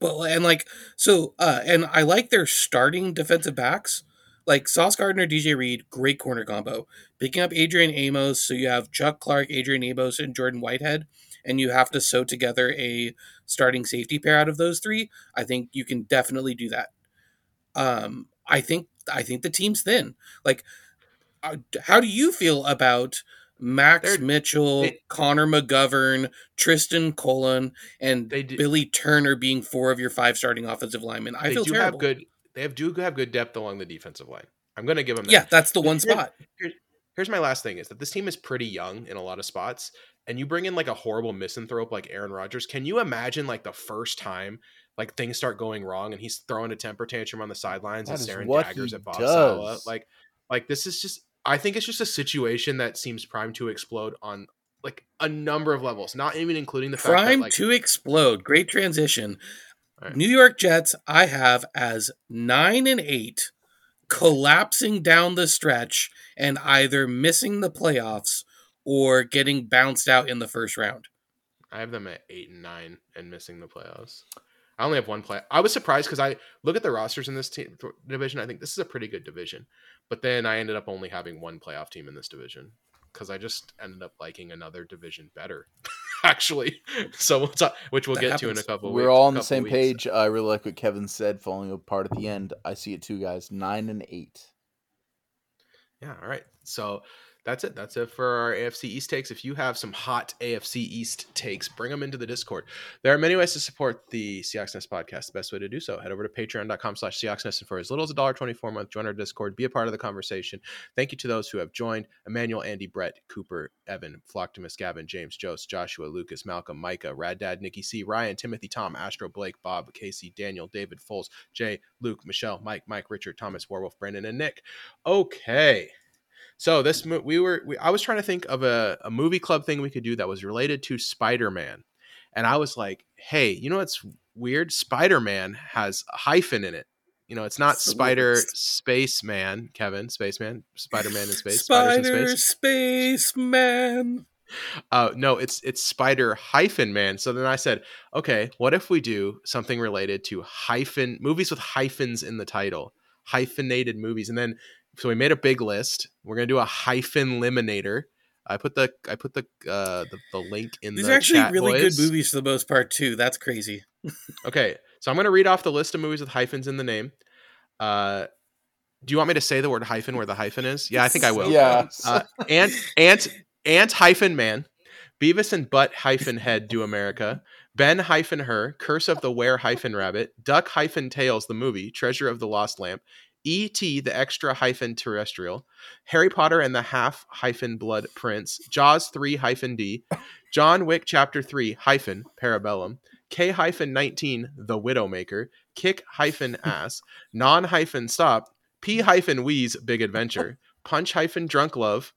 Well, and like so, uh, and I like their starting defensive backs like Sauce Gardner, DJ Reed, great corner combo. Picking up Adrian Amos, so you have Chuck Clark, Adrian Amos, and Jordan Whitehead, and you have to sew together a starting safety pair out of those three. I think you can definitely do that. Um, I think I think the team's thin. Like, uh, how do you feel about Max They're, Mitchell, they, Connor McGovern, Trystan Colon, and do, Billy Turner being four of your five starting offensive linemen? I feel terrible. Have good they have do have good depth along the defensive line. I'm going to give them that. Yeah, that's the one spot. Here's, here's my last thing is that this team is pretty young in a lot of spots and you bring in like a horrible misanthrope like Aaron Rodgers. Can you imagine like the first time like things start going wrong and he's throwing a temper tantrum on the sidelines that and staring daggers at Bob Saleh? Like like this is just I think it's just a situation that seems primed to explode on like a number of levels, not even including the fact prime that, like, to explode. Great transition. Right. New York Jets, I have as nine and eight, collapsing down the stretch and either missing the playoffs or getting bounced out in the first round. I have them at eight and nine and missing the playoffs. I only have one play. I was surprised because I look at the rosters in this team, division. I think this is a pretty good division, but then I ended up only having one playoff team in this division because I just ended up liking another division better. [laughs] actually. So we'll talk, which we'll that get happens. to in a couple. We're weeks, all on the same page. I really like what Kevin said, falling apart at the end. I see it too, guys. Nine and eight. Yeah. All right. So that's it. That's it for our AFC East takes. If you have some hot AFC East takes, bring them into the Discord. There are many ways to support the Seahawks Nest podcast. The best way to do so, head over to patreon.com slash Seahawks Nest. And for as little as a $1.24 a month, join our Discord, be a part of the conversation. Thank you to those who have joined Emmanuel, Andy, Brett, Cooper, Evan, Flocktimus, Gavin, James, Jose, Joshua, Lucas, Malcolm, Micah, Rad Dad, Nikki C, Ryan, Timothy, Tom, Astro, Blake, Bob, Casey, Daniel, David, Foles, Jay, Luke, Michelle, Mike, Mike, Richard, Thomas, Werewolf, Brandon, and Nick. Okay. So this we were we, I was trying to think of a, a movie club thing we could do that was related to Spider-Man. And I was like, hey, you know what's weird? Spider-Man has a hyphen in it. You know, it's not Spider Spaceman, Kevin, Spaceman, Spider-Man in space, Spider in space. Spaceman. Uh, no, it's it's Spider hyphen man. So then I said, okay, what if we do something related to hyphen movies with hyphens in the title, hyphenated movies, and then so we made a big list. We're gonna do a hyphen eliminator. I put the I put the uh the, the link in These the are actually chat, really boys. good movies for the most part too. That's crazy. [laughs] okay, So I'm going to read off the list of movies with hyphens in the name. Uh, do you want me to say the word hyphen where the hyphen is? Yeah, I think I will. Yeah. Uh, ant, ant, ant hyphen man, Beavis and Butt hyphen head do America, Ben hyphen Hur, Curse of the Were hyphen rabbit, Duck hyphen tails the movie, Treasure of the Lost Lamp, E.T. the extra hyphen terrestrial, Harry Potter and the half hyphen blood prince, Jaws 3 hyphen D, John Wick chapter 3 hyphen parabellum, K hyphen 19 the Widowmaker, Kick hyphen ass, non hyphen stop, P hyphen wheeze big adventure, Punch hyphen drunk love,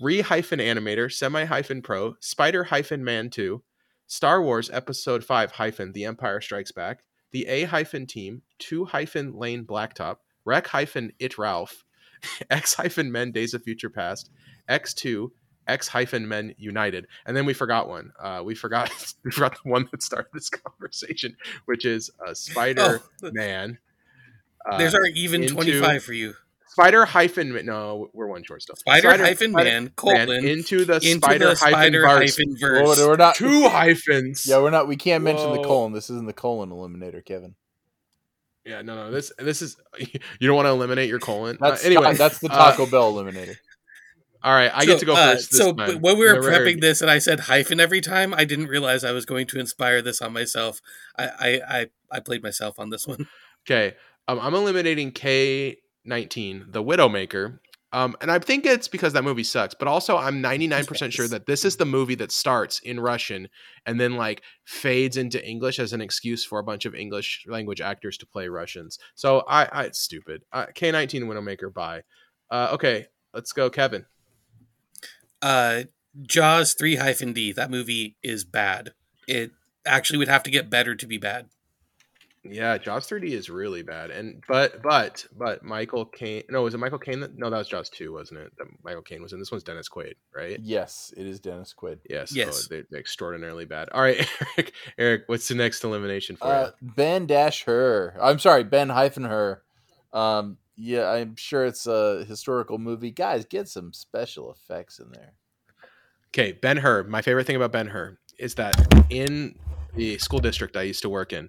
Re hyphen animator, semi hyphen pro, Spider hyphen man 2, Star Wars episode 5 hyphen The Empire Strikes Back, the A hyphen team, 2 hyphen lane blacktop, Wreck hyphen it Ralph, [laughs] X hyphen men Days of Future Past, X2, X hyphen men United. And then we forgot one. Uh, we forgot [laughs] we forgot the one that started this [laughs] conversation, which is uh, Spider Oh, Man. Uh, there's our even 25 for you. Spider hyphen no, we're one short still. Spider, hyphen Spider- man, colon, into the into Spider the hyphen spider verse. Well, we're not. Two hyphens. Yeah, we're not. We can't mention the colon. This isn't the colon eliminator, Kevin. Yeah, no, no. This this is [laughs] you don't want to eliminate your colon. Uh, That's anyway, That's the uh, Taco Bell eliminator. [laughs] all right. I So, get to go uh, first. This so time. when we were Never heard- prepping this and I said hyphen every time, I didn't realize I was going to inspire this on myself. I I I, I played myself on this one. Okay, um, I'm eliminating K19, the Widowmaker. Um, and I think it's because that movie sucks, but also I'm 99% sure that this is the movie that starts in Russian and then like fades into English as an excuse for a bunch of English language actors to play Russians. So I, I it's stupid. Uh, K19 Widowmaker, bye. Uh, okay, let's go, Kevin. Uh, Jaws three hyphen D. That movie is bad. It actually would have to get better to be bad. Yeah, Jaws 3D is really bad, and but but but Michael Caine. No, was it Michael Caine? That, no, that was Jaws 2, wasn't it? That Michael Caine was in. This one's Dennis Quaid, right? Yes, it is Dennis Quaid. Yes. Yes. Oh, they're, they're extraordinarily bad. All right, [laughs] Eric. Eric, what's the next elimination for Uh, Ben dash Hur. I'm sorry, Ben hyphen Hur. Um, yeah, I'm sure it's a historical movie. Guys, get some special effects in there. Okay, Ben Hur. My favorite thing about Ben Hur is that in the school district I used to work in,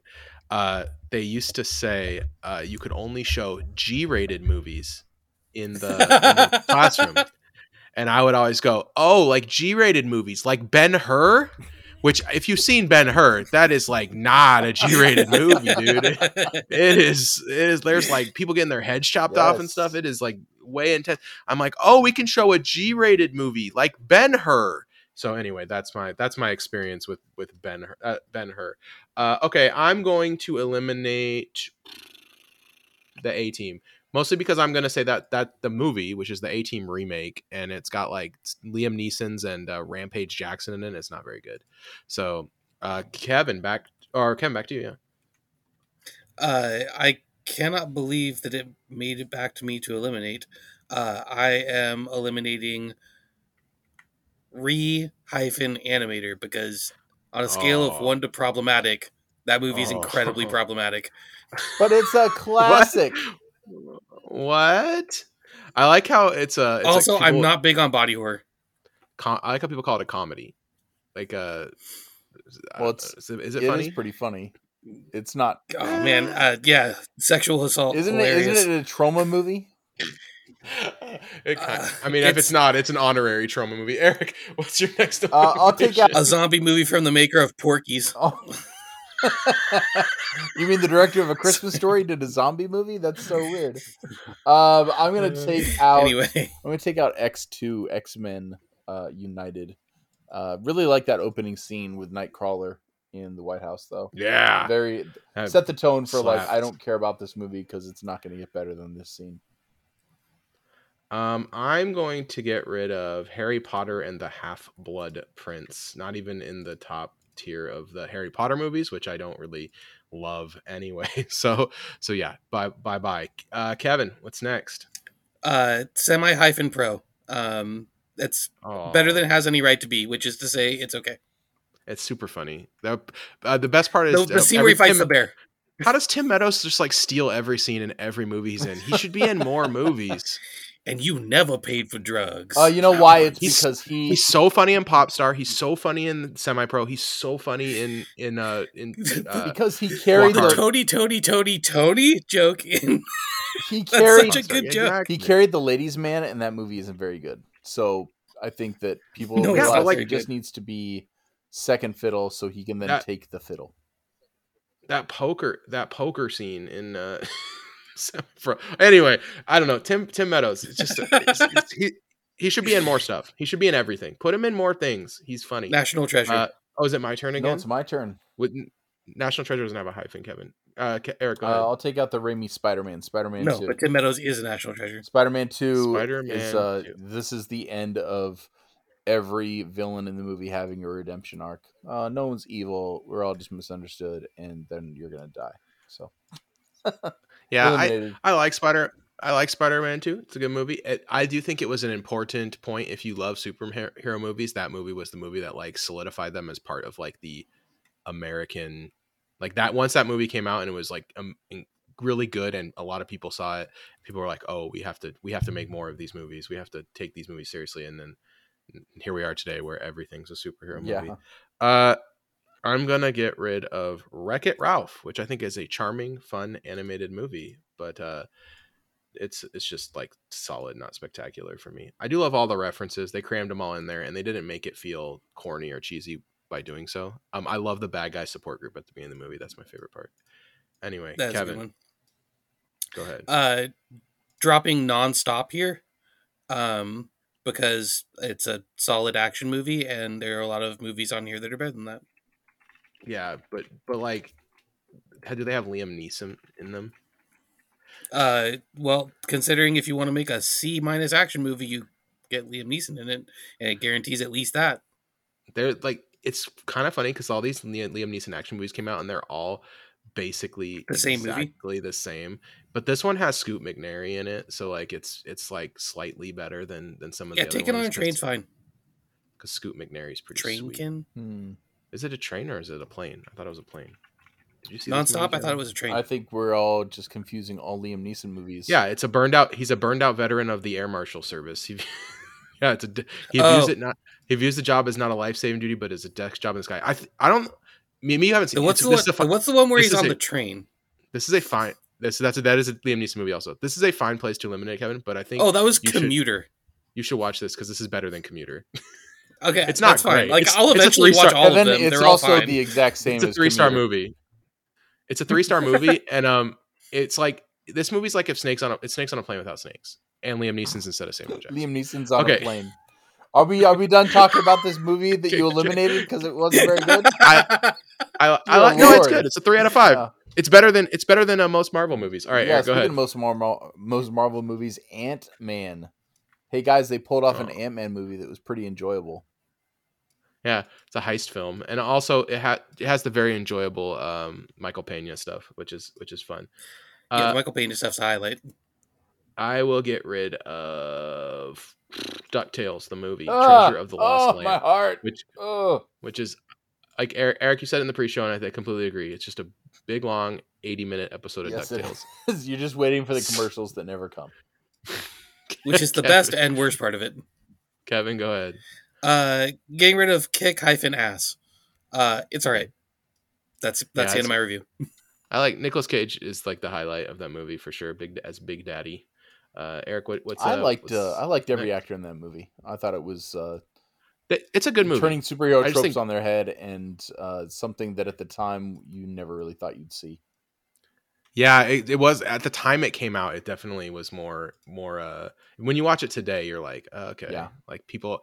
uh, they used to say uh, you could only show G-rated movies in the, in the [laughs] classroom, and I would always go, "Oh, like G-rated movies, like Ben Hur." Which, if you've seen Ben Hur, that is like not a G-rated movie, dude. it is it is there's like people getting their heads chopped off and stuff. It is like way intense. I'm like oh we can show a g-rated movie like ben hur so anyway that's my that's my experience with with ben uh, ben hur. Uh, okay i'm going to eliminate the a team mostly because i'm going to say that that the movie which is the a team remake and it's got like liam neeson's and uh, rampage jackson in it it's not very good. So uh kevin back or kevin back to you yeah. Uh, I cannot believe that it made it back to me to eliminate. Uh, I am eliminating re hyphen animator because on a scale of Oh. one to problematic, that movie is Oh. incredibly [laughs] problematic. But it's a classic. What? I like how it's a. It's also, like I'm not big on body horror. Com- I like how people call it a comedy. Like uh, Well, uh, it's- is it, is it It is funny? pretty funny. It's not. Oh man, uh, yeah, sexual assault. Isn't it? hilarious. Isn't it a trauma movie? It kind Uh, I mean, if it's- it's not, it's an honorary trauma movie. [laughs] Eric, what's your next? Uh, I'll take elimination? a zombie movie from the maker of Porky's? [laughs] Oh. you mean the director of a Christmas [laughs] Story did a zombie movie? That's so weird. Um, I'm gonna take out. Anyway, I'm gonna take out X Two X Men uh, United. Uh, really like that opening scene with Nightcrawler in the White House, though. Yeah. Very That- set the tone for like. I don't care about this movie because it's not going to get better than this scene. Um, I'm going to get rid of Harry Potter and the Half Blood Prince. Not even in the top tier of the Harry Potter movies, which I don't really love [laughs] anyway. So, so yeah, bye, bye, bye. Uh, Kevin, what's next? uh, semi hyphen pro. Um, it's Oh, better than it has any right to be, which is to say, it's okay. it's super funny. The, uh, the best part The, is the uh, scene where he fights Tim- the bear. How does Tim Meadows just like steal every scene in every movie he's in? He should be in more [laughs] movies. And you never paid for drugs. Uh, you know why? It's He's- because he He's so funny in Popstar. He's so funny in Semi Pro. He's so funny in in uh in [laughs] uh, because he carried the Tony, Tony, Tony, Tony joke in. [laughs] he That's carried such a good joke. Exactly. he carried the ladies' man, and that movie isn't very good. So I think that people No, it's not realize very he just good. needs to be second fiddle, so he can then That- take the fiddle. that poker that poker scene in uh [laughs] [laughs] Semi Pro. Anyway, I don't know. Tim Tim Meadows. It's just it's, it's, he he should be in more stuff. He should be in everything. Put him in more things. He's funny. National Treasure. Uh, oh, is it my turn No, again? it's my turn. With National Treasure doesn't have a hyphen, Kevin. Uh, Eric, go Uh. I'll take out the Raimi Spider-Man. Spider-Man no, Two. but Tim Meadows is a National Treasure. Spider-Man Two Spider-Man is uh, 2. this is the end of every villain in the movie having a redemption arc. Uh, no one's evil. We're all just misunderstood, and then you're gonna die. So [laughs] yeah, I. I like Spider. I like Spider Man too. It's a good movie. It, I do think it was an important point. If you love superhero movies, that movie was the movie that like solidified them as part of like the American, like that. Once that movie came out and it was like um, really good, and a lot of people saw it. People were like, "Oh, we have to, we have to make more of these movies. We have to take these movies seriously." And then here we are today, where everything's a superhero movie. yeah. Uh, I'm gonna get rid of Wreck It Ralph, which I think is a charming, fun animated movie, but uh, it's it's just like solid, not spectacular for me. I do love all the references; they crammed them all in there, and they didn't make it feel corny or cheesy by doing so. Um, I love the bad guy support group at the beginning of the movie; that's my favorite part. Anyway, That's Kevin, go ahead. Uh, dropping nonstop here, um, because it's a solid action movie, and there are a lot of movies on here that are better than that. Yeah, but but like, how- do they have Liam Neeson in them? Uh, well, considering if you want to make a C minus action movie, you get Liam Neeson in it, and it guarantees at least that. they're like it's kind of funny because all these Liam Liam Neeson action movies came out and they're all basically The same movie? the same. But this one has Scoot McNairy in it, so like it's it's like slightly better than than some of Yeah, the other ones. Yeah, taking on a ones train's fine. because Scoot McNairy's pretty sweet. Trainkin Hmm. Is it a train or is it a plane? I thought it was a plane. Did you see nonstop. I thought it was a train. I think we're all just confusing all Liam Neeson movies. Yeah, it's a burned out. He's a burned out veteran of the air marshal service. [laughs] He, yeah, it's a. d- He oh. views Oh. it not. He views the job as not a life saving duty, but as a desk job in the sky. I. th- I don't. Me, me, you haven't So seen. what's it's- the this one? is a fi- what's the one where this he's on a- the train? This is a fine. This that's a, that is a Liam Neeson movie. Also, this is a fine place to eliminate Kevin. But I think Oh, that was you should- Commuter. you should watch this because this is better than Commuter. [laughs] Okay, It's not fine. great. Like It's- I'll it's eventually watch three-star- all of them. it's They're all also fine. the exact same. it's a three star movie. It's a three star movie, [laughs] and um, it's like this movie's like if snakes on a it's snakes on a plane without snakes, and Liam Neeson's instead of Samuel Jackson. Liam Neeson's on Okay. a plane. Are we are we done talking about this movie that [laughs] you eliminated because it wasn't very good? [laughs] I, I, I Dear like no, it's good. It's a three out of five. Yeah. It's better than it's better than uh, most Marvel movies. All right, yeah, Eric, go speaking ahead. of most Marvel most Marvel movies, Ant Man. Hey guys, they pulled off an Oh. Ant Man movie that was pretty enjoyable. Yeah, it's a heist film, and also it has it has the very enjoyable um, Michael Pena stuff, which is which is fun. yeah, Uh, Michael Pena stuff's a highlight. I will get rid of Ducktales, the movie Ah, Treasure of the Lost oh, Land, my heart. which Oh, which is like Eric, Eric, you said in the pre-show, and I think completely agree. It's just a big, long, eighty-minute episode of yes, Ducktales. [laughs] You're just waiting for the [laughs] commercials that never come. which is the Kevin- best and worst part of it. Kevin, go ahead. Uh, getting rid of kick hyphen ass. Uh, it's all right. That's that's Yeah, the end of my review. [laughs] I like Nicolas Cage is like the highlight of that movie for sure. Big as Big Daddy. Uh, Eric, what, what's I uh, liked what's- uh, I liked every actor in that movie. I thought it was uh, It's a good movie. turning superhero I tropes think- on their head and uh, something that at the time you never really thought you'd see. Yeah, it, it was at the time it came out. It definitely was more more. uh When you watch it today, you're like, uh, okay, Yeah. like people.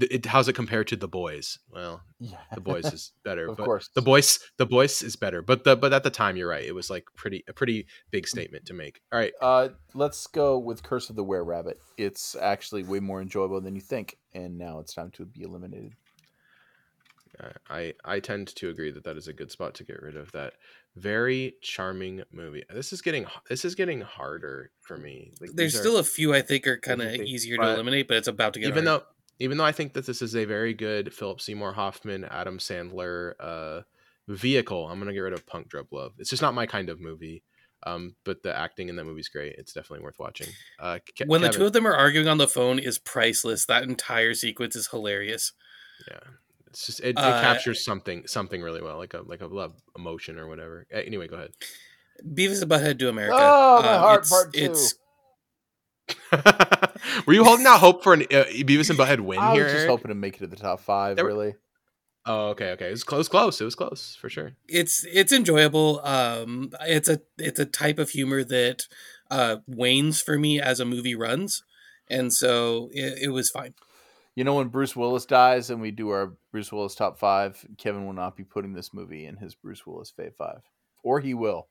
th- It, how's it compared to the boys? Well, Yeah, the [laughs] boys is better. Of but course. the boys the boys is better. But the but at the time, you're right. It was like pretty a pretty big statement to make. All right, Uh, let's go with Curse of the Were Rabbit. It's actually way more enjoyable than you think, and now it's time to be eliminated. Uh, I I tend to agree that that is a good spot to get rid of that very charming movie. This is getting this is getting harder for me. Like, There's these are- still a few I think are kind of easier to eliminate, but it's about to get even hard. though even though I think that this is a very good Philip Seymour Hoffman, Adam Sandler uh, vehicle, I'm gonna get rid of Punk Drug Love. It's just not my kind of movie. Um, but the acting in that movie's great. It's definitely worth watching. Uh, Ke- when the Kevin. two of them are arguing on the phone is priceless. That entire sequence is hilarious. yeah, it's just it, it Uh, captures something something really well, like a like a love emotion or whatever. Uh, Anyway, go ahead. Beavis and Butthead do America. Oh, my Um, heart it's, part two. It's [laughs] Were you holding out hope for an uh, Beavis and Butthead win I here? was just Eric? hoping to make it to the top five. There were- Really, Oh, okay, okay. It was close, close. It was close for sure. it's it's enjoyable. Um, it's a it's a type of humor that uh, wanes for me as a movie runs, and so it, it was fine. You know when Bruce Willis dies and we do our Bruce Willis top five, Kevin will not be putting this movie in his Bruce Willis Fave Five, or he will.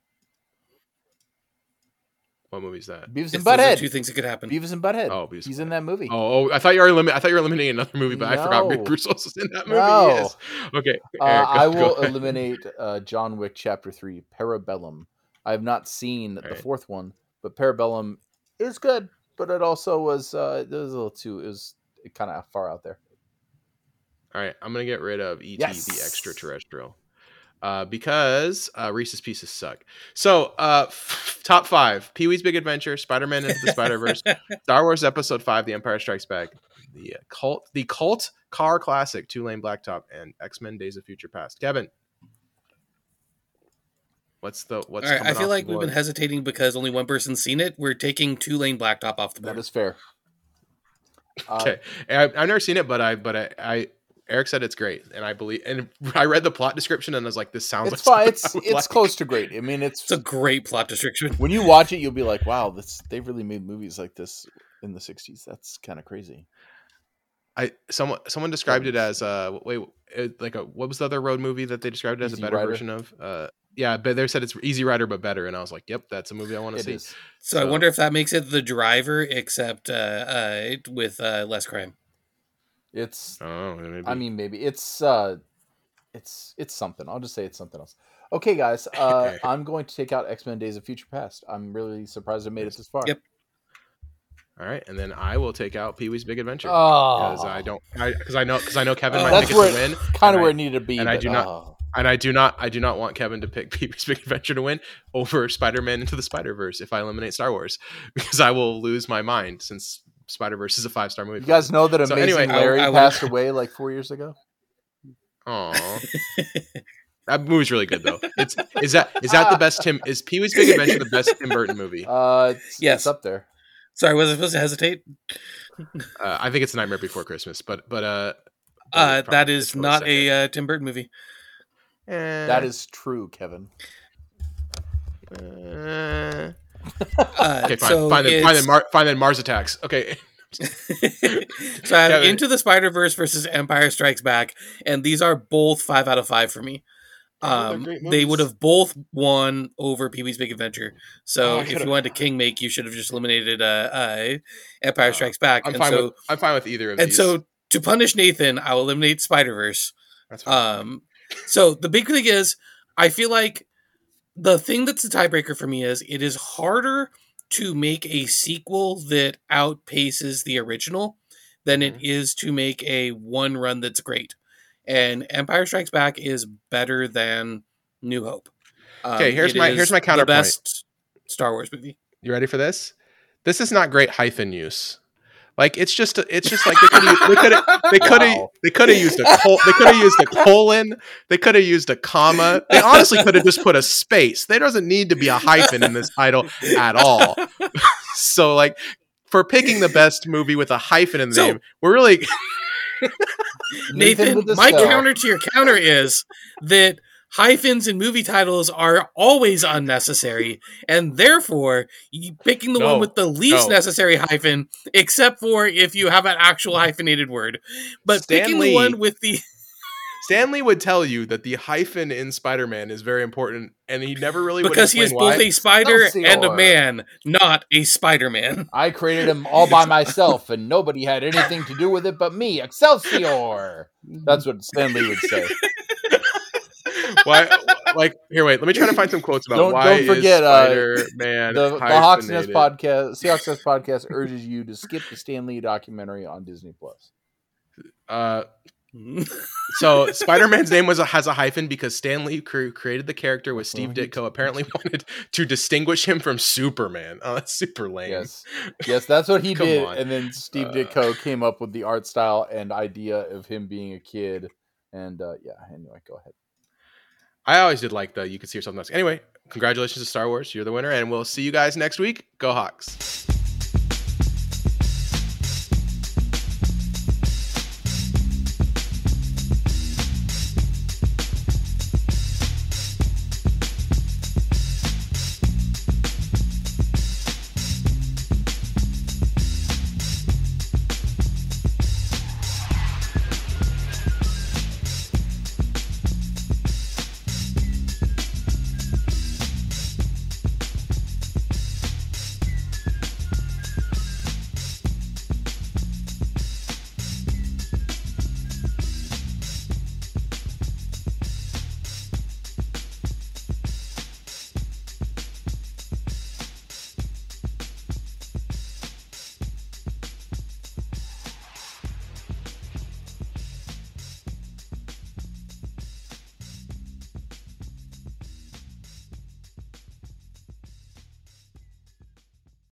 What movie's that? Beavis It's, and those are Butthead. two things that could happen. Beavis and Butthead. Oh, Beavis He's and in that movie. Oh, oh, I thought you were elimin- I thought you were eliminating another movie, but I forgot No. Bruce Willis was in that movie. No. Yes. Okay. Uh, Eric, go- I go will ahead. eliminate uh, John Wick Chapter Three, Parabellum. I have not seen the Alright. fourth one, but Parabellum is good. But it also was uh, it was a little too. It was kind of far out there. All right, I'm gonna get rid of ET Yes. the extraterrestrial uh, because uh, Reese's Pieces suck. So, uh, f- top five: Pee Wee's Big Adventure, Spider-Man into the Spider-Verse, [laughs] Star Wars Episode Five: The Empire Strikes Back, the uh, cult, the cult car classic Two Lane Blacktop, and X Men: Days of Future Past. Kevin, what's the what's? All right, I feel like we've been hesitating because only one person's seen it. We're taking two lane blacktop off the That board. is fair. Uh, Okay, I, I've never seen it, but I but I, I Eric said it's great, and I believe. And [laughs] I read the plot description, and I was like, "This sounds It's like fine. something [laughs] It's it's like. close to great. I mean, it's It's a great plot description. when you watch it, you'll be like, "Wow, this they really made movies like this in the '60s. That's kind of crazy." I someone someone described it as uh wait it, like a what was the other road movie that they described it as Easy a better Rider. version of uh yeah but they said it's Easy Rider but better and I was like yep that's a movie I want to see is. So, I wonder if that makes it the driver, except uh, uh, with uh, less crime. It's. oh maybe. I mean, maybe it's. uh It's it's something. I'll just say it's something else. Okay, guys. Uh, [laughs] I'm going to take out X Men: Days of Future Past. I'm really surprised I made it this far. Yep. All right and then I will take out Pee Wee's Big Adventure Oh, because I don't because I, know because I know Kevin Oh. might That's think it's a win kind of where I- it needed to be. and I but, do not- oh. and I do not I do not want Kevin to pick [laughs] Pee Wee's Big Adventure to win over Spider Man into the Spider Verse if I eliminate Star Wars [laughs] because I will lose my mind since Spider Verse is a five star movie. You guys know that So Amazing anyway, Larry I would- passed [laughs] away like four years ago. Aww. That movie's really good though. It's is that is that the best Tim is Pee Wee's Big Adventure the best Tim Burton movie? Uh, Uh, it's, Yes. it's up there. Sorry, was I supposed to hesitate? I think it's a Nightmare Before Christmas, but but uh, but Uh, it's that probably- is it's probably not a uh, Tim Burton movie. Eh, That is true, Kevin. eh. Uh, okay. Fine, so fine then. Fine then. Mar- fine then. Mars Attacks. Okay. [laughs] so I have Kevin. Into the Spider Verse versus Empire Strikes Back, and these are both five out of five for me. Um, they would have both won over Pee Wee's Big Adventure. So Oh, if you wanted to king make, you should have just eliminated uh, uh, Empire Uh, Strikes Back. I'm and fine so, with I'm fine with either of and these. And so to punish Nathan, I will eliminate Spider Verse. Um, so the big thing is, I feel like the thing that's the tiebreaker for me is it is harder to make a sequel that outpaces the original than it Mm-hmm. is to make a one run that's great. And Empire Strikes Back is better than New Hope. Um, Okay, here's my- here's my the counterpoint. best Star Wars movie. you ready for this? This is not great hyphen use. Like it's just it's just like they could they could they [laughs] could have Wow. they could have used a col- they could have used a colon they could have used a comma they honestly could have just put a space there doesn't need to be a hyphen in this title at all [laughs] so like for picking the best movie with a hyphen in the So- name we're really [laughs] Nathan, with the my spell. counter to your counter is that hyphens in movie titles are always unnecessary, and therefore you picking the No, one with the least no. necessary hyphen, except for if you have an actual hyphenated word. But Stan picking the one with the Stan Lee would tell you that the hyphen in Spider-Man is very important and he never really would because he is both why. a spider and a man, not a Spider-Man. [laughs] I created him all by [laughs] myself, and nobody had anything to do with it but me. Excelsior! That's what Stan Lee would say. [laughs] why like here wait let me try to find some quotes about Don't- why don't forget, is uh, spider-man The, the Hawks Nest podcast, Seahawks Nest podcast urges you to skip the Stan Lee documentary on Disney Plus. uh So [laughs] Spider Man's name was a, has a hyphen because Stan Lee created the character with Steve Right. Ditko. Apparently [laughs] wanted to distinguish him from Superman. Oh, that's super lame. Yes, yes, that's what he [laughs] did. on. And then Steve Uh. Ditko came up with the art style and idea of him being a kid. And uh, yeah, anyway, go ahead. I always did like the you could see yourself next. Anyway, congratulations to Star Wars. You're the winner, and we'll see you guys next week. Go Hawks.